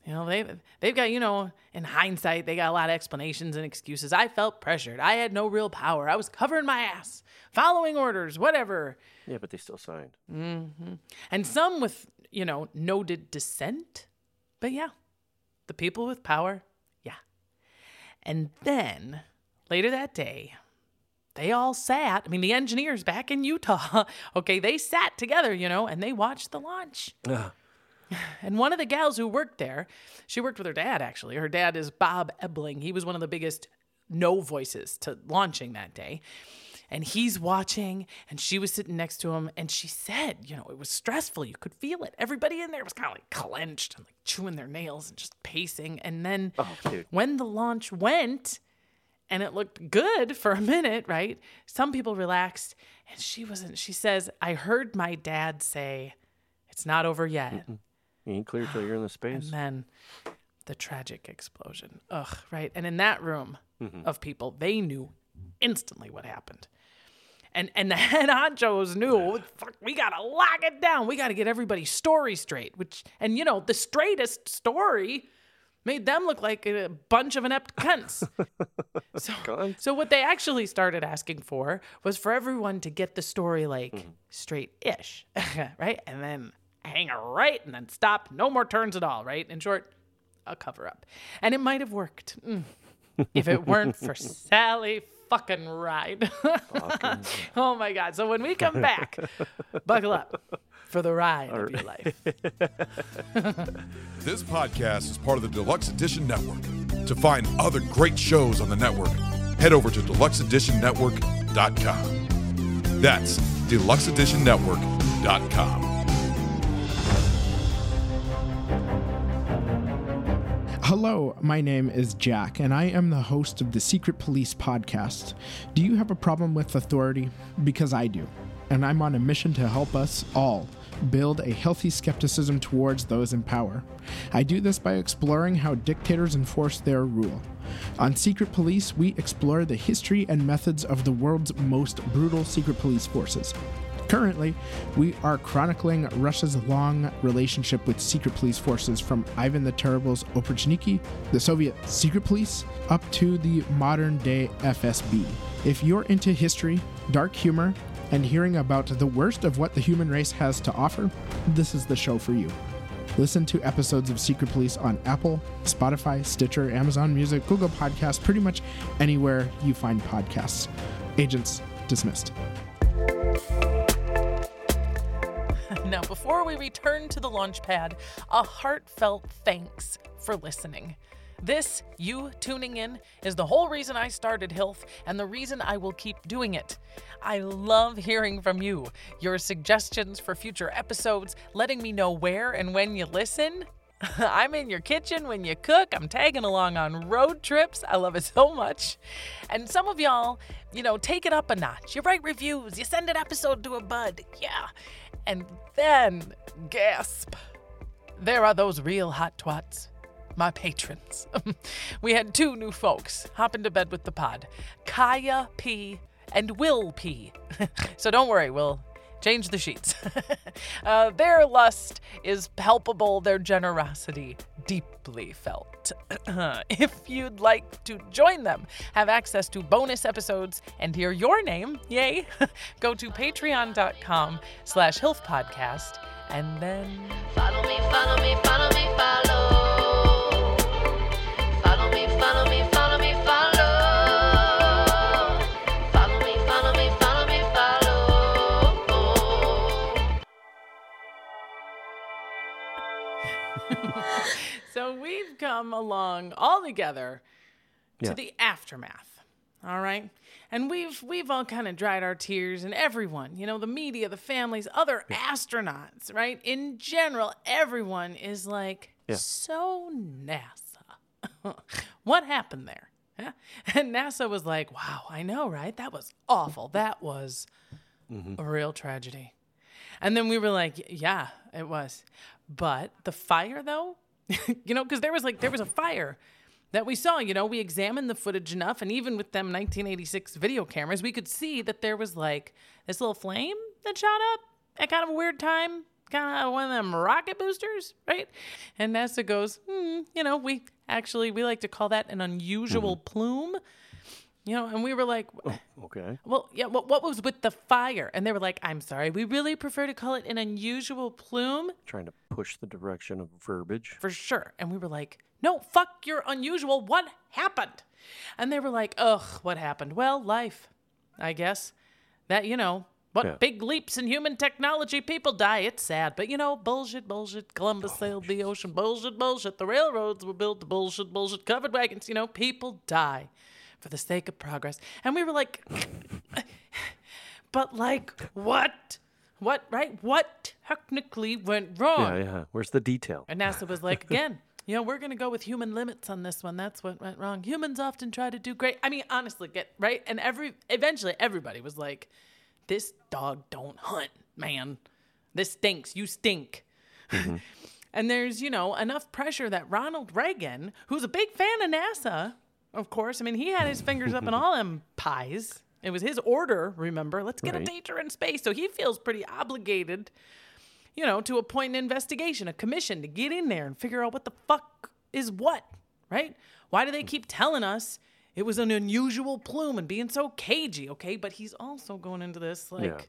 You know, they've, they've got, you know, in hindsight, they got a lot of explanations and excuses. I felt pressured. I had no real power. I was covering my ass, following orders, whatever. Yeah, but they still signed. And some with, you know, noted dissent. But yeah, the people with power, yeah. And then later that day, they all sat. I mean, the engineers back in Utah, okay, they sat together, you know, and they watched the launch. Ah, And one of the gals who worked there, she worked with her dad actually. Her dad is Bob Ebeling. He was one of the biggest no voices to launching that day. And he's watching, and she was sitting next to him, and she said, you know, it was stressful. You could feel it. Everybody in there was kind of like clenched and like chewing their nails and just pacing. And then Oh, when the launch went, and it looked good for a minute, right? Some people relaxed, and she wasn't. She says, I heard my dad say, it's not over yet. You ain't clear till you're in the space. And then the tragic explosion. Ugh, right. And in that room mm-hmm. of people, they knew instantly what happened. And and the head honchos knew, fuck, we gotta lock it down. We gotta get everybody's story straight. Which and you know, the straightest story made them look like a bunch of inept cunts. so, so what they actually started asking for was for everyone to get the story like mm-hmm. straight-ish, right? And then hang a right and then stop. No more turns at all, right? In short, a cover up. And it might have worked mm, if it weren't for Sally fucking ride. oh my God. So when we come back, buckle up for the ride of your life. This podcast is part of the Deluxe Edition Network. To find other great shows on the network, head over to deluxeeditionnetwork.com. That's deluxeeditionnetwork.com. Hello, my name is Jack, and I am the host of the Secret Police podcast. Do you have a problem with authority? Because I do. And I'm on a mission to help us all build a healthy skepticism towards those in power. I do this by exploring how dictators enforce their rule. On Secret Police, we explore the history and methods of the world's most brutal secret police forces. Currently, we are chronicling Russia's long relationship with secret police forces from Ivan the Terrible's Oprichniki, the Soviet secret police, up to the modern day FSB. If you're into history, dark humor, and hearing about the worst of what the human race has to offer, this is the show for you. Listen to episodes of Secret Police on Apple, Spotify, Stitcher, Amazon Music, Google Podcasts, pretty much anywhere you find podcasts. Agents dismissed. Now, before we return to the launch pad, a heartfelt thanks for listening. This, you tuning in, is the whole reason I started HILF and the reason I will keep doing it. I love hearing from you, your suggestions for future episodes, letting me know where and when you listen. I'm in your kitchen when you cook. I'm tagging along on road trips. I love it so much. And some of y'all, you know, take it up a notch. You write reviews, you send an episode to a bud. Yeah. And then, gasp, there are those real hot twats, my patrons. we had two new folks hop into bed with the pod Kaya P and Will P. so don't worry, we'll change the sheets. uh, their lust is palpable, their generosity deeply felt. if you'd like to join them, have access to bonus episodes, and hear your name, yay, go to patreon.com slash hilfpodcast and then Follow me, follow me, follow me, follow. So we've come along all together to Yeah. the aftermath. All right. And we've we've all kind of dried our tears and everyone, you know, the media, the families, other astronauts, right? In general, everyone is like Yeah. so NASA. what happened there? Yeah. And NASA was like, "Wow, I know, right? That was awful. That was mm-hmm. a real tragedy." And then we were like, yeah, it was. But the fire, though, you know, because there was like, there was a fire that we saw, you know, we examined the footage enough. And even with them 1986 video cameras, we could see that there was like this little flame that shot up at kind of a weird time. Kind of one of them rocket boosters, right? And NASA goes, hmm, you know, we actually, we like to call that an unusual plume. You know, and we were like, oh, Okay. well, yeah, what, what was with the fire? And they were like, I'm sorry, we really prefer to call it an unusual plume Trying to push the direction of verbiage. for sure. And we were like, no, fuck your unusual. What happened? And they were like, ugh, what happened? Well, life, I guess. That, you know, what Yeah. big leaps in human technology, people die. It's sad. But, you know, bullshit, bullshit. Columbus oh, sailed the ocean, bullshit, bullshit. The railroads were built, bullshit, bullshit. Covered wagons, you know, people die for the sake of progress. And we were like, but like, what? What, right? What technically went wrong? Yeah, yeah. Where's the detail? And NASA was like, again, you know, we're going to go with human limits on this one. That's what went wrong. Humans often try to do great. I mean, honestly, get right. And every eventually everybody was like, this dog don't hunt, man. This stinks. You stink. Mm-hmm. and there's, you know, enough pressure that Ronald Reagan, who's a big fan of NASA, of course, I mean, he had his fingers up in all them pies. It was his order, remember? Let's get Right. a teacher in space. So he feels pretty obligated you know, to appoint an investigation, a commission to get in there and figure out what the fuck is what, right? Why do they keep telling us it was an unusual plume and being so cagey, okay? But he's also going into this like Yeah.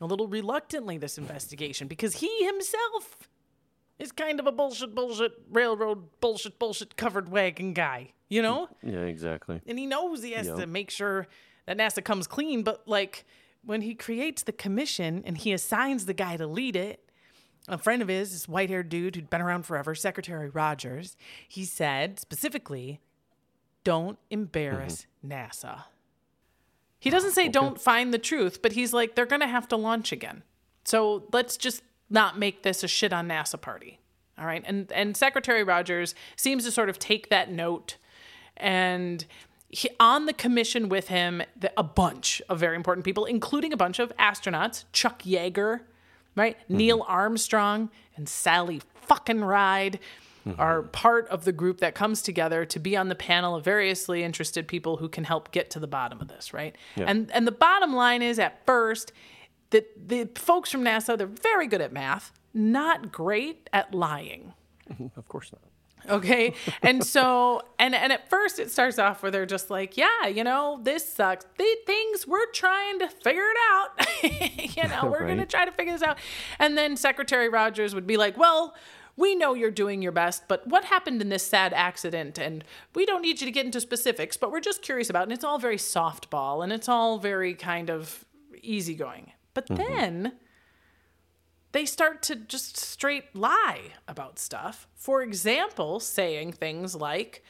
a little reluctantly, this investigation, because he himself is kind of a bullshit, bullshit, railroad, bullshit, bullshit covered wagon guy. You know? Yeah, exactly. and he knows he has Yep. to make sure that NASA comes clean. But like when he creates the commission and he assigns the guy to lead it, a friend of his, this white haired dude who'd been around forever, Secretary Rogers, he said specifically, don't embarrass mm-hmm. NASA. He doesn't say don't find the truth, but he's like, they're going to have to launch again. So let's just not make this a shit on NASA party. All right. And, and Secretary Rogers seems to sort of take that note and he, on the commission with him, the, a bunch of very important people, including a bunch of astronauts, Chuck Yeager, right? Mm-hmm. Neil Armstrong and Sally fucking Ride mm-hmm. are part of the group that comes together to be on the panel of variously interested people who can help get to the bottom of this, right? And and the bottom line is at first that the folks from NASA, they're very good at math, not great at lying. Of course not. Okay. And so, and and at first it starts off where they're just like, yeah, you know, this sucks. The things we're trying to figure it out. you know, we're going to try to figure this out. And then Secretary Rogers would be like, well, we know you're doing your best, but what happened in this sad accident? And we don't need you to get into specifics, but we're just curious about it. And it's all very softball and it's all very kind of easygoing. But mm-hmm. then they start to just straight lie about stuff. For example, saying things like,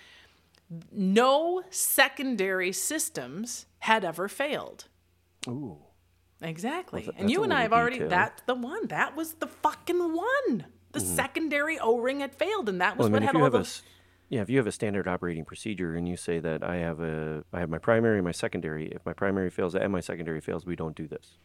no secondary systems had ever failed. Ooh. Exactly. Well, and you and I have already, detail. that's the one. That was the fucking one. The secondary O ring had failed, and that was Mm-hmm. Well, I mean, what had all have a yeah, if you have a standard operating procedure and you say that I have a I have my primary and my secondary, if my primary fails and my secondary fails, we don't do this.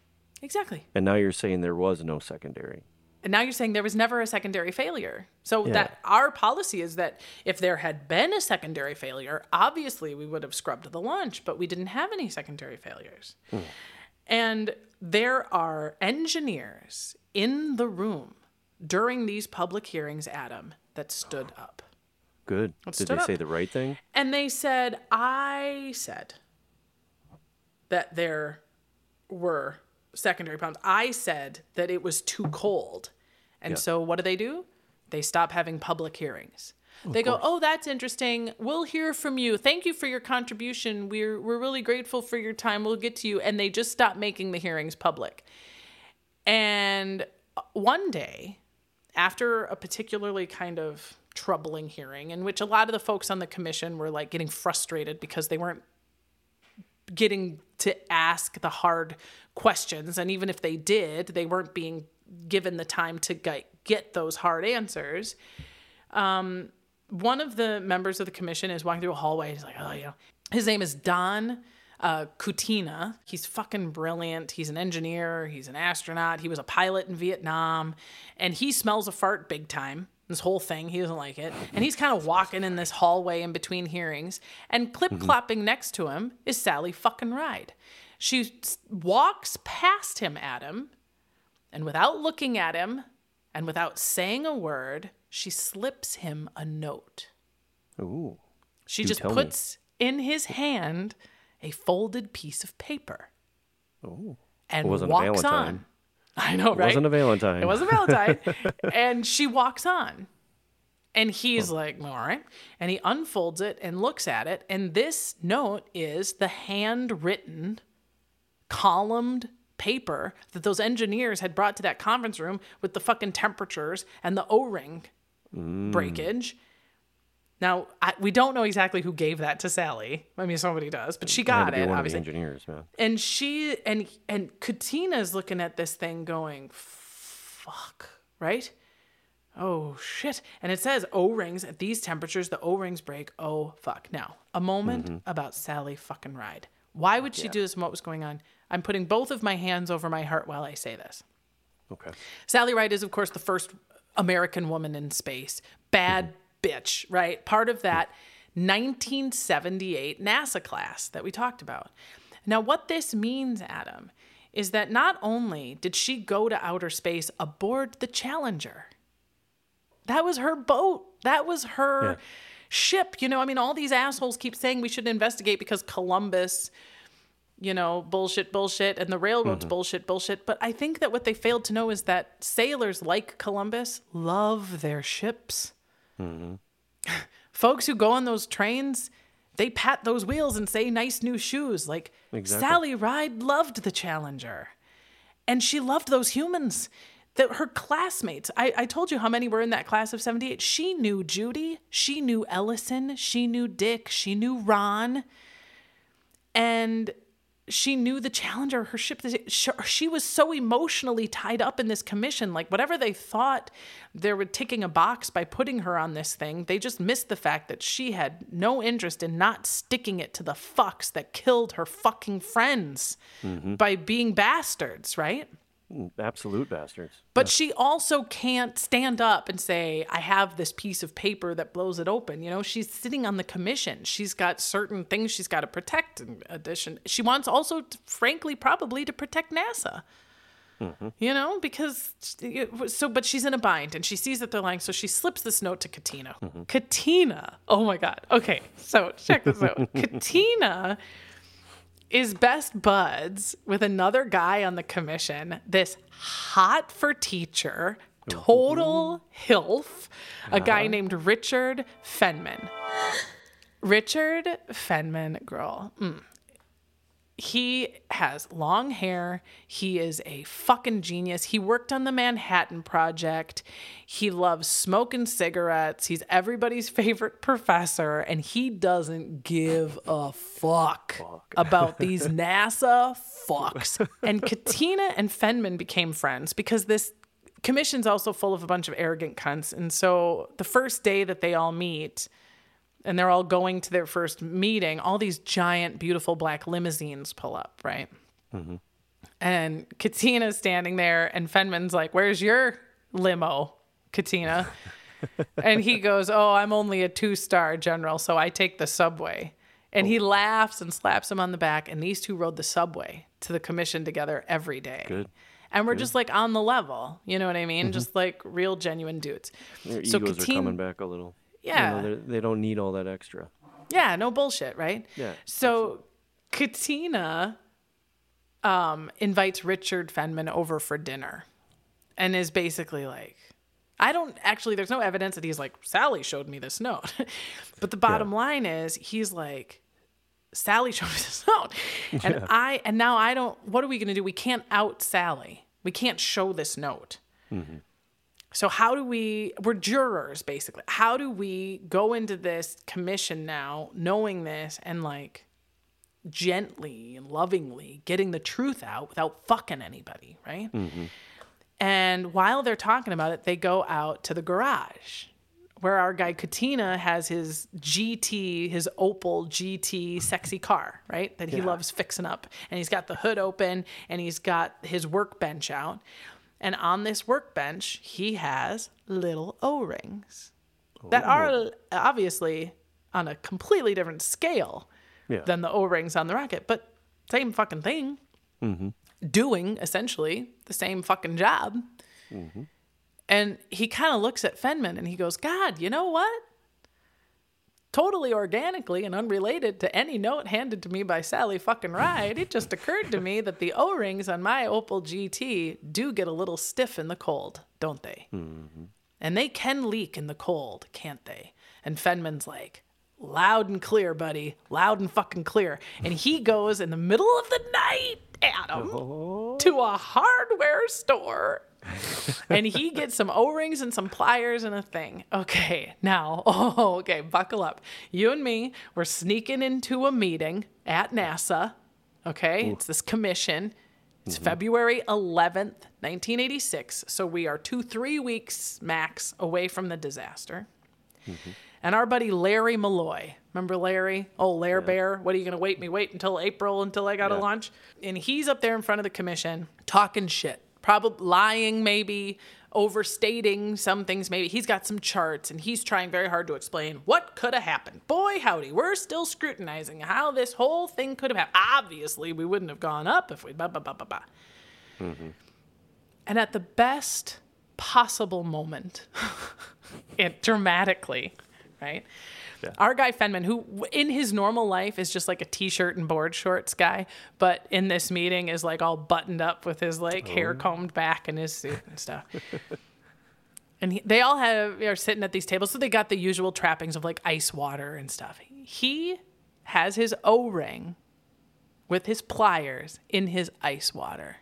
Exactly. And now you're saying there was no secondary. And now you're saying there was never a secondary failure. So Yeah. that our policy is that if there had been a secondary failure, obviously we would have scrubbed the launch, but we didn't have any secondary failures. Hmm. And there are engineers in the room during these public hearings, Adam, that stood up. Good. Let's Did they say the right thing? And they said, I said that there were secondary problems. I said that it was too cold. And Yeah. so what do they do? They stop having public hearings. Oh, they go, "Oh, that's interesting. We'll hear from you. Thank you for your contribution. We're we're really grateful for your time. We'll get to you." And they just stop making the hearings public. And one day, after a particularly kind of troubling hearing, in which a lot of the folks on the commission were like getting frustrated because they weren't getting to ask the hard questions. And even if they did, they weren't being given the time to get, those hard answers. Um, one of the members of the commission is walking through a hallway. He's like, oh, know, his name is Don uh, Kutyna. He's fucking brilliant. He's an engineer. He's an astronaut. He was a pilot in Vietnam, and he smells a fart big time. This whole thing, he doesn't like it, and he's kind of walking in this hallway in between hearings, and clip clopping next to him is Sally fucking Ride. She walks past him, Adam, and without looking at him, and without saying a word, she slips him a note. Ooh. She just tell me. puts in his hand a folded piece of paper Oh. and walks on. I know, It right? wasn't a Valentine. It wasn't Valentine. and she walks on. And he's like, all right. And he unfolds it and looks at it. And this note is the handwritten, columned paper that those engineers had brought to that conference room with the fucking temperatures and the O ring Mm. breakage. Now, I, we don't know exactly who gave that to Sally. I mean, somebody does, but she got Had to be it, one obviously. engineers, man. and she and and Kutyna's looking at this thing going fuck right? Oh shit. And it says o-rings at these temperatures the o-rings break. Oh fuck. Now a moment mm-hmm. about sally fucking ride. Why would she do this and what was going on? I'm putting both of my hands over my heart while i say this. Okay. Sally Ride is, of course, the first American woman in space. Bad mm-hmm. Bitch, right? Part of that 1978 NASA class that we talked about. Now, what this means, Adam, is that not only did she go to outer space aboard the Challenger, that was her boat, that was her Yeah. ship. You know, I mean, all these assholes keep saying we should investigate because Columbus you know, bullshit, bullshit, and the railroad's mm-hmm. bullshit, bullshit. But I think that what they failed to know is that sailors like Columbus love their ships. Mm-hmm. Folks who go on those trains they pat those wheels and say nice new shoes. Like Exactly. Sally Ride loved the Challenger. And she loved those humans. That her classmates, I, I told you how many were in that class of 78. She knew Judy, she knew Ellison, she knew Dick, she knew Ron, and she knew the Challenger, her ship. She she was so emotionally tied up in this commission. Like, whatever they thought they were ticking a box by putting her on this thing, they just missed the fact that she had no interest in not sticking it to the fucks that killed her fucking friends mm-hmm. by being bastards, right? Absolute bastards. But she also can't stand up and say, I have this piece of paper that blows it open. You know, she's sitting on the commission. She's got certain things she's got to protect in addition. She wants also, to, frankly, probably to protect NASA. Mm-hmm. You know, because so, but she's in a bind and she sees that they're lying. So she slips this note to Kutyna. Mm-hmm. Kutyna, oh my God. Okay, so check this out. Kutyna is best buds with another guy on the commission, this hot for teacher, total hilf, a guy named Richard Feynman. Richard Feynman, girl. mm. He has long hair. He is a fucking genius. He worked on the Manhattan Project. He loves smoking cigarettes. He's everybody's favorite professor, and he doesn't give a fuck, about these NASA fucks. And Kutyna and Feynman became friends because this commission's also full of a bunch of arrogant cunts. And so the first day that they all meet, and they're all going to their first meeting, all these giant, beautiful black limousines pull up, right? Mm-hmm. And Kutyna's standing there, and Feynman's like, Where's your limo, Kutyna? and he goes, Oh, I'm only a two star general, so I take the subway. And he oh. laughs and slaps him on the back, and these two rode the subway to the commission together every day. Good. And we're just like on the level, you know what I mean? Mm-hmm. Just like real, genuine dudes. Their So egos Kutyna- are coming back a little. You know, Yeah. they don't need all that extra. Yeah, no bullshit, right? Yeah, So Kutyna um, invites Richard Feynman over for dinner and is basically like, I don't actually, there's no evidence that he's like, Sally showed me this note. but the bottom line is, he's like, Sally showed me this note. And I, and now I don't, what are we going to do? We can't out Sally. We can't show this note. So how do we we're jurors basically. How do we go into this commission now knowing this and like gently and lovingly getting the truth out without fucking anybody, right? Mm-hmm. And while they're talking about it, they go out to the garage where our guy Kutyna has his GT, his Opel GT sexy car, right? That he loves fixing up. And he's got the hood open and he's got his workbench out. And on this workbench, he has little O rings that are obviously on a completely different scale Yeah. than the O rings on the rocket, but same fucking thing. Mm-hmm. Doing essentially the same fucking job. Mm-hmm. And he kind of looks at Feynman and he goes, God, you know what? Totally organically and unrelated to any note handed to me by Sally fucking Ride, it just occurred to me that the O rings on my Opel GT do get a little stiff in the cold, don't they? Mm-hmm. And they can leak in the cold, can't they? And Feynman's like, loud and clear, buddy. Loud and fucking clear. And he goes in the middle of the night, Adam, oh. to a hardware store. and he gets some O-rings and some pliers and a thing. Okay, now, oh, okay, buckle up. You and me, we're sneaking into a meeting at NASA. Okay, it's this commission. It's mm-hmm. February 11th, 1986. So we are two, three weeks max away from the disaster. Mm-hmm. And our buddy Larry Mulloy, remember Larry? Oh, Lair Bear, what are you going to wait me? Wait until April until I got Yeah. launch? And he's up there in front of the commission talking shit, probably lying, maybe overstating some things. Maybe he's got some charts and he's trying very hard to explain what could have happened. Boy, howdy, we're still scrutinizing how this whole thing could have happened. Obviously, we wouldn't have gone up if we ba ba ba ba ba. Mm-hmm. And at the best possible moment, it dramatically, right? Our guy Feynman, who in his normal life is just like a t-shirt and board shorts guy, but in this meeting is like all buttoned up with his like hair oh. combed back and his suit and stuff. and he, they all have are sitting at these tables, so they got the usual trappings of like ice water and stuff. He has his O ring with his pliers in his ice water.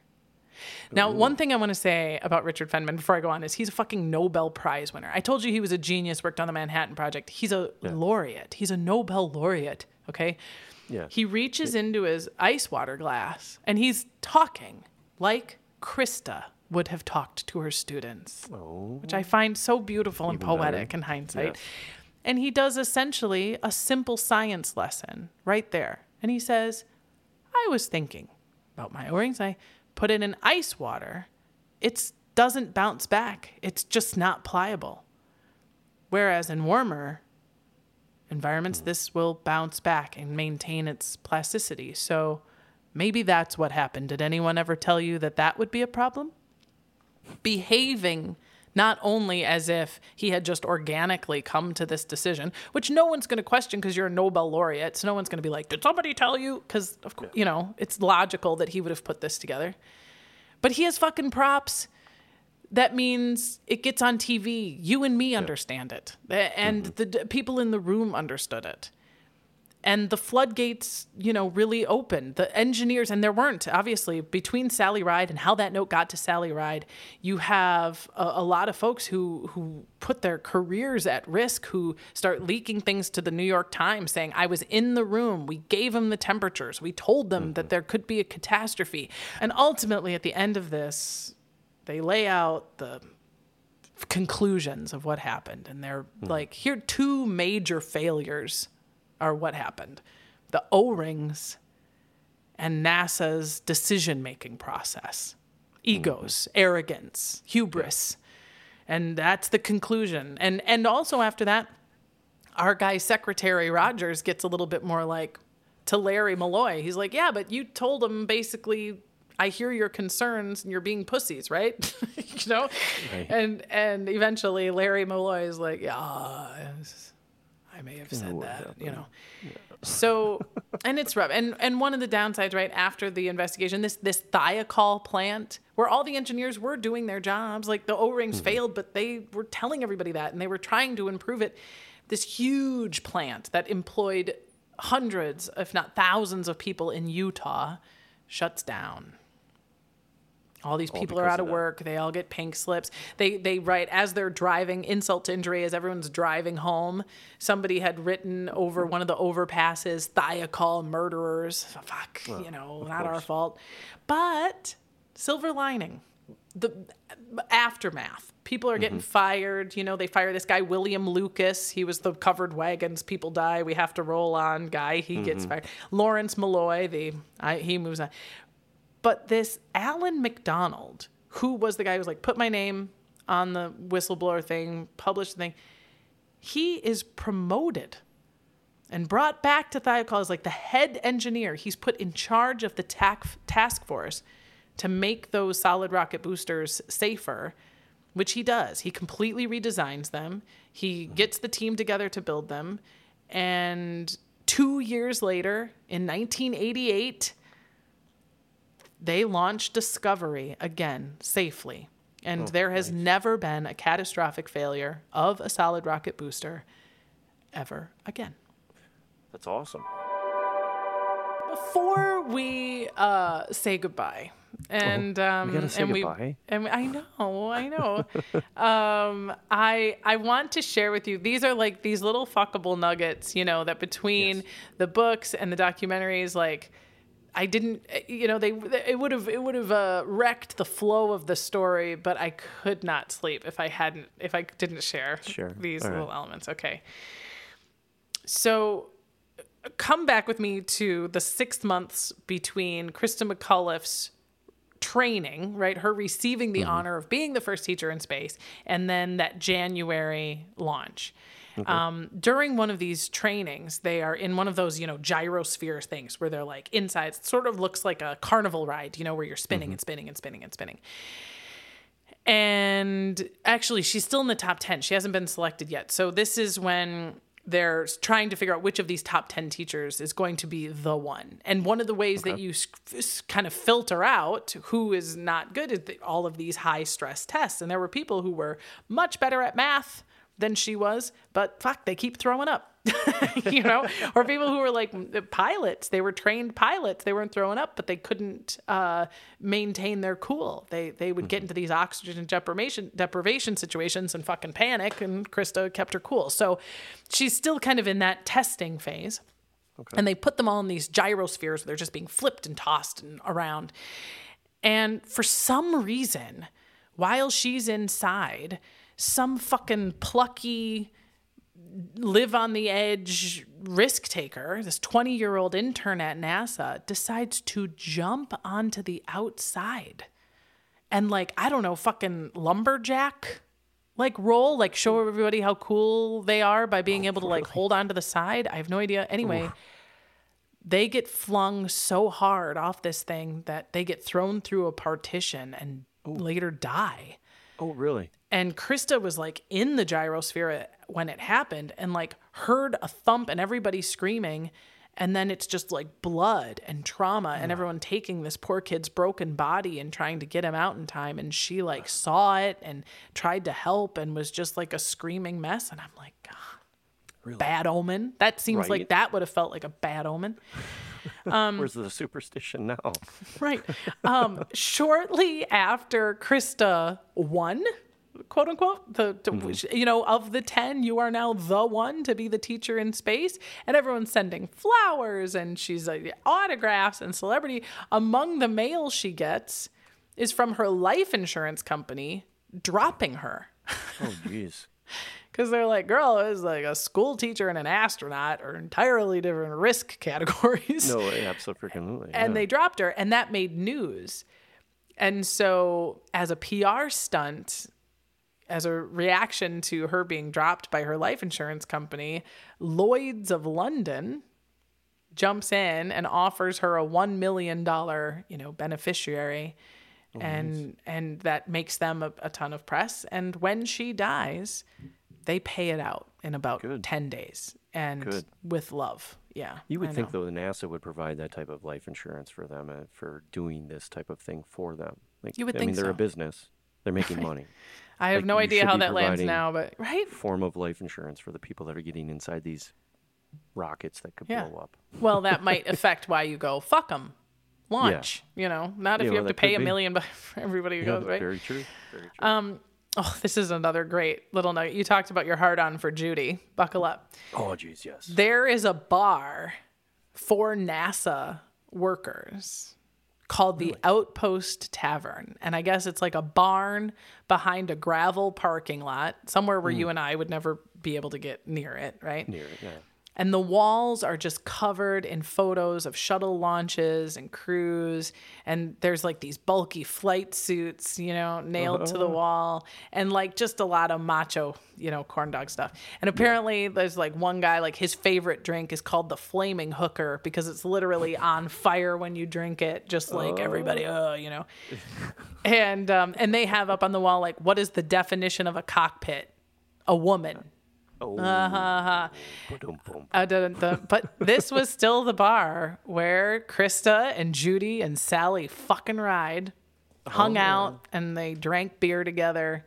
Now, one thing I want to say about Richard Feynman before I go on is he's a fucking Nobel Prize winner. I told you he was a genius, worked on the Manhattan Project. He's a laureate. He's a Nobel laureate. Okay. Yeah. He reaches into his ice water glass and he's talking like Christa would have talked to her students, oh. which I find so beautiful and Even better. poetic in hindsight. Yes. And he does essentially a simple science lesson right there. And he says, I was thinking about my O-rings. I put it in ice water. It doesn't bounce back. It's just not pliable. Whereas in warmer environments, mm. this will bounce back and maintain its plasticity. So maybe that's what happened. Did anyone ever tell you that that would be a problem? Behaving not only as if he had just organically come to this decision, which no one's going to question because you're a Nobel laureate. So no one's going to be like, "Did somebody tell you?" Because of course, you know, it's logical that he would have put this together. But he has fucking props. That means it gets on TV. You and me understand it, and mm-hmm. the d- people in the room understood it and the floodgates, you know, really opened. The engineers, and there weren't obviously between Sally Ride and how that note got to Sally Ride. You have a, a lot of folks who who put their careers at risk, who start leaking things to the New York Times, saying, "I was in the room. We gave them the temperatures. We told them that mm-hmm. there could be a catastrophe." And ultimately, at the end of this, they lay out the conclusions of what happened and they're hmm. like here are two major failures are what happened. The o-rings and nasa's decision-making process. Egos mm-hmm. arrogance hubris. And that's the conclusion. And and also after that our guy secretary rogers gets a little bit more like to larry mulloy. He's like yeah but you told him basically i hear your concerns and you're being pussies right? You know? And and eventually larry mulloy is like yeah it's- i may have said that you know. So and it's rough. And and one of the downsides right after the investigation this this thiokol plant where all the engineers were doing their jobs like the o-rings failed but they were telling everybody that and they were trying to improve it. This huge plant that employed hundreds if not thousands of people in utah shuts down all these people are out of of work. They all get pink slips. They they write as they're driving insult to injury as everyone's driving home. Somebody had written over one of the overpasses thiokol murderers. Fuck, you know, not our fault. But silver lining, the aftermath. People are Mm-hmm. getting fired. You know, they fire this guy William Lucas. He was the covered wagons. People die. We have to roll on guy. He Mm-hmm. gets fired. Lawrence Mulloy. The I, he moves on. But this Alan McDonald, who was the guy who was like, put my name on the whistleblower thing, published the thing, he is promoted and brought back to Thiokol as like the head engineer. He's put in charge of the tac- task force to make those solid rocket boosters safer, which he does. He completely redesigns them. He gets the team together to build them. And two years later, in 1988, they launched Discovery again safely. And there has never been a catastrophic failure of a solid rocket booster ever again. That's awesome. Before we uh, say goodbye, and um, gotta say and goodbye. and I know, I know. um, I I want to share with you. These are like these little fuckable nuggets, you know, that between Yes. the books and the documentaries, like I didn't, you know, they it would have it would have uh, wrecked the flow of the story, but I could not sleep if I hadn't if I didn't share Sure. these All right. little elements. Okay, so come back with me to the six months between Christa McCullough's training, right? Her receiving the honor of being the first teacher in space, and then that January launch. Um, during one of these trainings, they are in one of those, you know, gyrosphere things where they're like inside, it sort of looks like a carnival ride, you know, where you're spinning and spinning and spinning and spinning. And actually, she's still in the top 10. She hasn't been selected yet. So this is when they're trying to figure out which of these top 10 teachers is going to be the one. And one of the ways that you kind of filter out who is not good is the, all of these high stress tests. And there were people who were much better at math than she was, but fuck, they keep throwing up. you know, or people who were like pilots. They were trained pilots. They weren't throwing up, but they couldn't uh, maintain their cool. They they would get into these oxygen deprivation deprivation situations and fucking panic. And Christa kept her cool. So she's still kind of in that testing phase. And they put them all in these gyrospheres where they're just being flipped and tossed and around. And for some reason, while she's inside, some fucking plucky live on the edge risk taker, this 20 year old intern at NASA, decides to jump onto the outside and, like, I don't know, fucking lumberjack like roll, like show everybody how cool they are by being oh, able to like hold on to the side. I have no idea. Anyway, they get flung so hard off this thing that they get thrown through a partition and later die. Oh, really? And Christa was like in the gyrosphere when it happened and like heard a thump and everybody screaming. And then it's just like blood and trauma and everyone taking this poor kid's broken body and trying to get him out in time. And she like saw it and tried to help and was just like a screaming mess. And I'm like, God, bad omen. That seems like that would have felt like a bad omen. Where's the superstition now? Right. Um, shortly after Christa won, quote unquote, the, the you know of the ten, you are now the one to be the teacher in space, and everyone's sending flowers and she's uh, autographs and celebrity. Among the mail she gets is from her life insurance company dropping her. Oh, jeez. Because they're like, girl, is like a school teacher and an astronaut are entirely different risk categories. No, absolutely. and they dropped her and that made news and so as a pr stunt as a reaction to her being dropped by her life insurance company lloyd's of london jumps in and offers her a $1 million you know beneficiary oh, and and that makes them a, a ton of press and when she dies they pay it out in about Good. 10 days and Good. with love yeah You would I think know. though NASA would provide that type of life insurance for them uh, for doing this type of thing for them. Like You would I think mean, they're so. a business. They're making money. I have Like, no idea how that lands now, but right? Form of life insurance for the people that are getting inside these rockets that could Yeah. blow up. Well, that might affect why you go fuck them, launch. You know, not if Yeah, you well, have to pay a million bucks for everybody who Yeah, goes right. Very true. Very true. Um, oh, this is another great little nugget. You talked about your hard on for Judy. Buckle up. oh, jeez, yes. There is a bar for NASA workers called the Outpost Tavern. And I guess it's like a barn behind a gravel parking lot, somewhere where hmm. you and I would never be able to get near it, right? Near it, yeah. And the walls are just covered in photos of shuttle launches and crews. And there's like these bulky flight suits, you know, nailed to the wall. And like just a lot of macho, you know, corn dog stuff. And apparently there's like one guy, like his favorite drink is called the Flaming Hooker because it's literally on fire when you drink it, just like everybody, oh, you know. and um, and they have up on the wall like, what is the definition of a cockpit? A woman. Oh. Uh-huh. Uh, dun, dun. But this was still the bar where Christa and Judy and Sally fucking ride, hung out, and they drank beer together.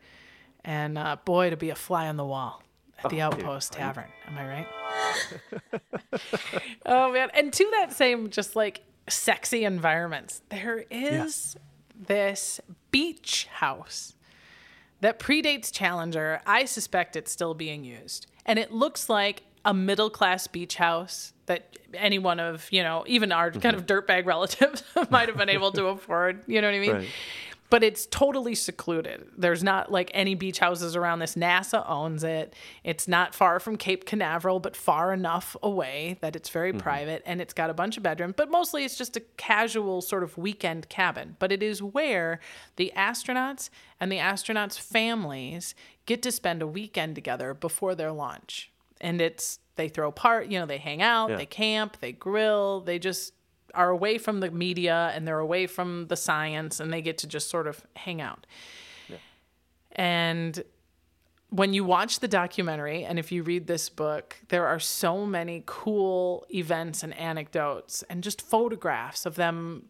And uh, boy, to be a fly on the wall at the Outpost Tavern. Am I right? oh man! And to that same just like sexy environments, there is this beach house that predates Challenger. I suspect it's still being used. And it looks like a middle class beach house that any one of, you know, even our kind mm-hmm. of dirtbag relatives might have been able to afford. You know what I mean? Right. But it's totally secluded. There's not like any beach houses around this. NASA owns it. It's not far from Cape Canaveral, but far enough away that it's very mm-hmm. private. And it's got a bunch of bedrooms, but mostly it's just a casual sort of weekend cabin. But it is where the astronauts and the astronauts' families get to spend a weekend together before their launch. And it's, they throw part, you know, they hang out, Yeah. they camp, they grill, they just are away from the media and they're away from the science and they get to just sort of hang out. And when you watch the documentary and if you read this book, there are so many cool events and anecdotes and just photographs of them,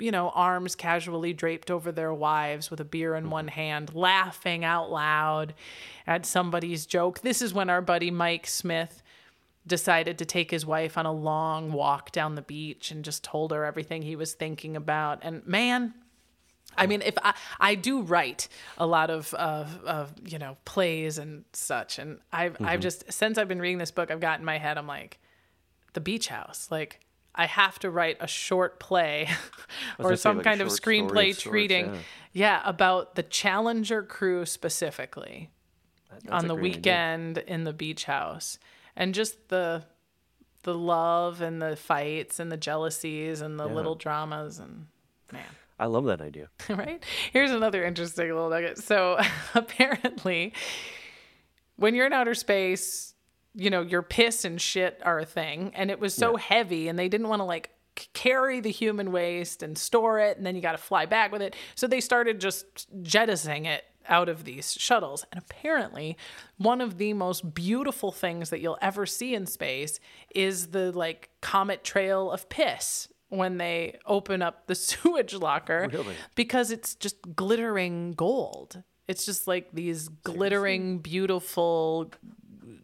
you know, arms casually draped over their wives with a beer in mm-hmm. one hand, laughing out loud at somebody's joke. This is when our buddy Mike Smith decided to take his wife on a long walk down the beach and just told her everything he was thinking about. And man, I mean, if I, I do write a lot of, of, of you know, plays and such, and I've, I've mm-hmm. just, since I've been reading this book, I've got in my head, I'm like, the beach house. Like, I have to write a short play or say, some like kind of screenplay sorts, treating, yeah. yeah, about the Challenger crew specifically That's on the great idea. weekend in the beach house and just the the love and the fights and the jealousies and the Yeah. little dramas and man. I love that idea. right? Here's another interesting little nugget. So apparently when you're in outer space you know your piss and shit are a thing. And it was so heavy and they didn't want to like carry the human waste and store it and then you got to fly back with it. So they started just jettisoning it out of these shuttles and apparently one of the most beautiful things that you'll ever see in space is the like comet trail of piss when they open up the sewage locker Really? because it's just glittering gold it's just like these glittering beautiful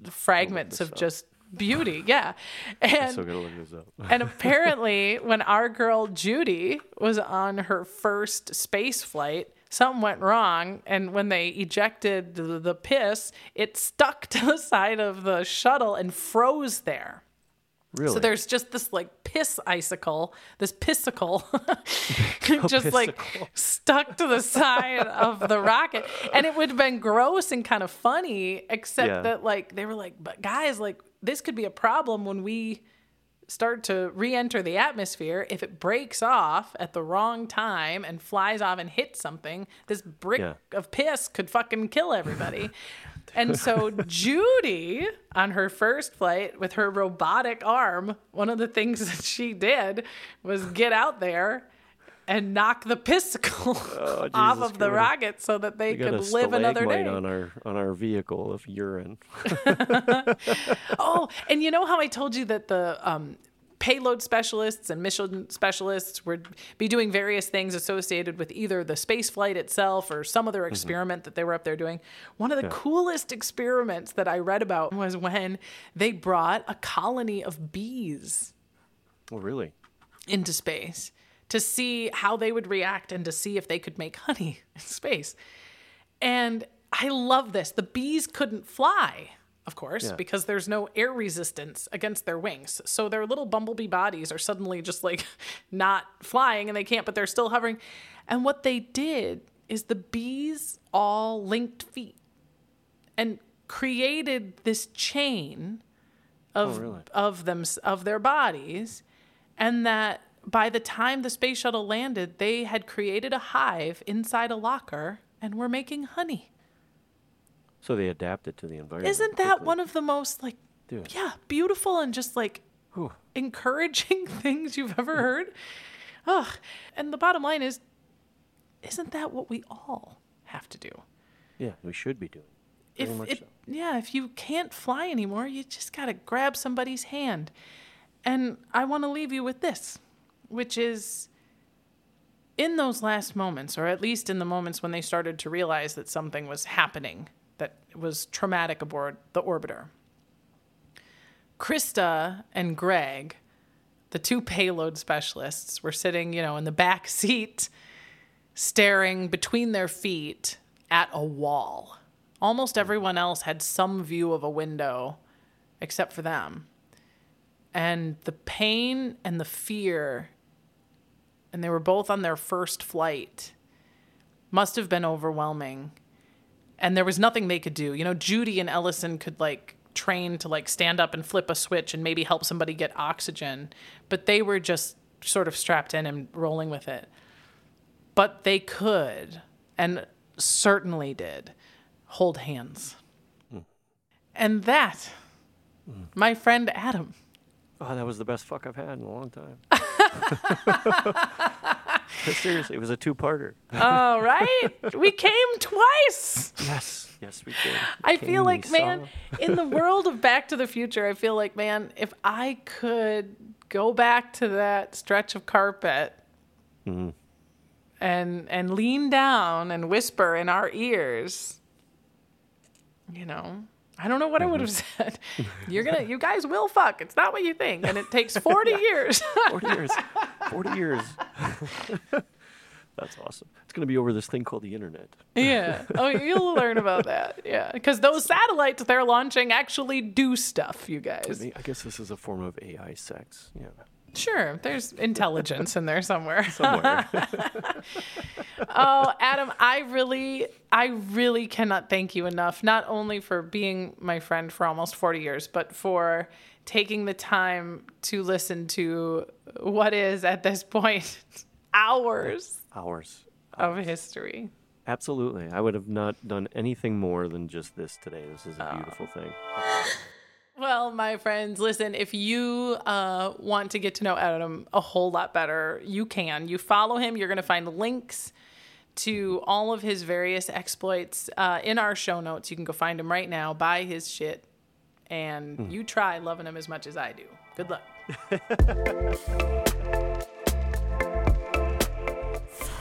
fragments of up. just beauty yeah and gonna look this up. and apparently, when our girl Judy was on her first space flight, something went wrong. And when they ejected the, the piss, it stuck to the side of the shuttle and froze there. really? So there's just this like piss icicle, this pissicle, just like stuck to the side of the rocket. And it would have been gross and kind of funny, except Yeah. that like they were like, but guys, like this could be a problem when we start to re-enter the atmosphere if it breaks off at the wrong time and flies off and hits something this brick Yeah. of piss could fucking kill everybody and so judy on her first flight with her robotic arm one of the things that she did was get out there and knock the pissicle off Oh, Jesus of the rocket so that they could live another day on our on our vehicle of urine. Oh, and you know how I told you that the um, payload specialists and mission specialists would be doing various things associated with either the space flight itself or some other experiment that they were up there doing. One of the coolest experiments that I read about was when they brought a colony of bees oh, really? into space to see how they would react and to see if they could make honey in space. And I love this. The bees couldn't fly, of course, Yeah. because there's no air resistance against their wings. So their little bumblebee bodies are suddenly just like not flying and they can't, but they're still hovering. And what they did is the bees all linked feet and created this chain of oh, really? of them of their bodies and that by the time the space shuttle landed they had created a hive inside a locker and were making honey So they adapted to the environment. isn't that one of the most like Dude. yeah beautiful and just like Whew. encouraging things you've ever heard Ugh. and the bottom line is isn't that what we all have to do Yeah, we should be doing. If it, so. yeah, if you can't fly anymore, you just got to grab somebody's hand. And I want to leave you with this, which is in those last moments, or at least in the moments when they started to realize that something was happening that was traumatic aboard the orbiter. Christa and Greg, the two payload specialists, were sitting, you know, in the back seat staring between their feet at a wall. Almost everyone else had some view of a window except for them. And the pain and the fear, and they were both on their first flight, must have been overwhelming. And there was nothing they could do. You know, Judy and Ellison could like train to like stand up and flip a switch and maybe help somebody get oxygen, but they were just sort of strapped in and rolling with it but they could and certainly did hold hands. Hmm. And that, hmm. my friend Adam, Oh, that was the best fuck I've had in a long time. Seriously, it was a two-parter. all right, we came twice. Yes, yes, we did. I Came, feel like, man, in the world of Back to the Future, I feel like, man, if I could go back to that stretch of carpet Mm-hmm. and and lean down and whisper in our ears, you know, I don't know what I would mm-hmm. have said. You're gonna, you guys will fuck. It's not what you think, and it takes 40 years. 40 years. 40 years. That's awesome. It's going to be over this thing called the internet. yeah. Oh, you'll learn about that. Yeah, because those satellites they're launching actually do stuff. You I, guys. mean, I guess this is a form of AI sex. Yeah. Sure, there's intelligence in there somewhere. Somewhere. Oh, Adam, I really, I really cannot thank you enough, not only for being my friend for almost 40 years, but for taking the time to listen to what is at this point hours Hours. of history. Absolutely. I would have not done anything more than just this today. This is a ah. beautiful thing. Well, my friends, listen, if you uh, want to get to know Adam a whole lot better, you can. You follow him, you're going to find links to all of his various exploits uh, in our show notes. You can go find him right now, buy his shit, and you try loving him as much as I do. Good luck.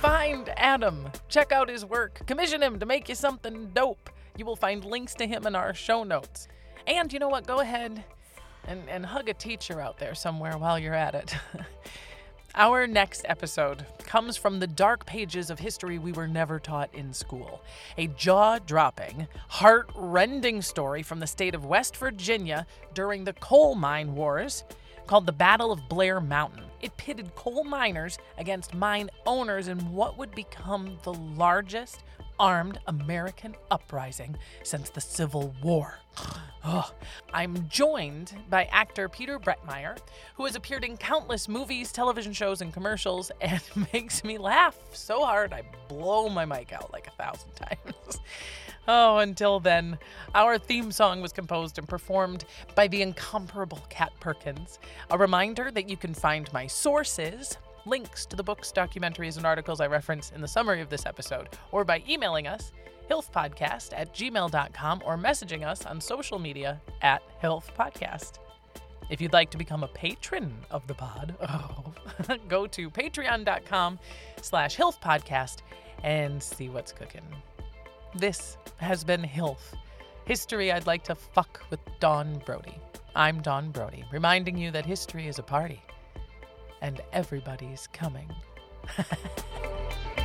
Find Adam. Check out his work. Commission him to make you something dope. You will find links to him in our show notes. And you know what? Go ahead and, and hug a teacher out there somewhere while you're at it. Our next episode comes from the dark pages of history we were never taught in school. A jaw dropping, heart rending story from the state of West Virginia during the coal mine wars called the Battle of Blair Mountain. It pitted coal miners against mine owners in what would become the largest armed American uprising since the Civil War. Ugh. I'm joined by actor Peter Brietmayer, who has appeared in countless movies, television shows, and commercials, and makes me laugh so hard I blow my mic out like a thousand times. Oh, until then, our theme song was composed and performed by the incomparable Kat Perkins. A reminder that you can find my sources, links to the books, documentaries, and articles I reference in the summary of this episode, or by emailing us, hilfpodcast at gmail.com, or messaging us on social media at hilfpodcast. If you'd like to become a patron of the pod, oh, go to patreon.com slash hilfpodcast and see what's cooking. This has been Hilf, history I'd like to fuck with Dawn Brody. I'm Dawn Brody, reminding you that history is a party and everybody's coming.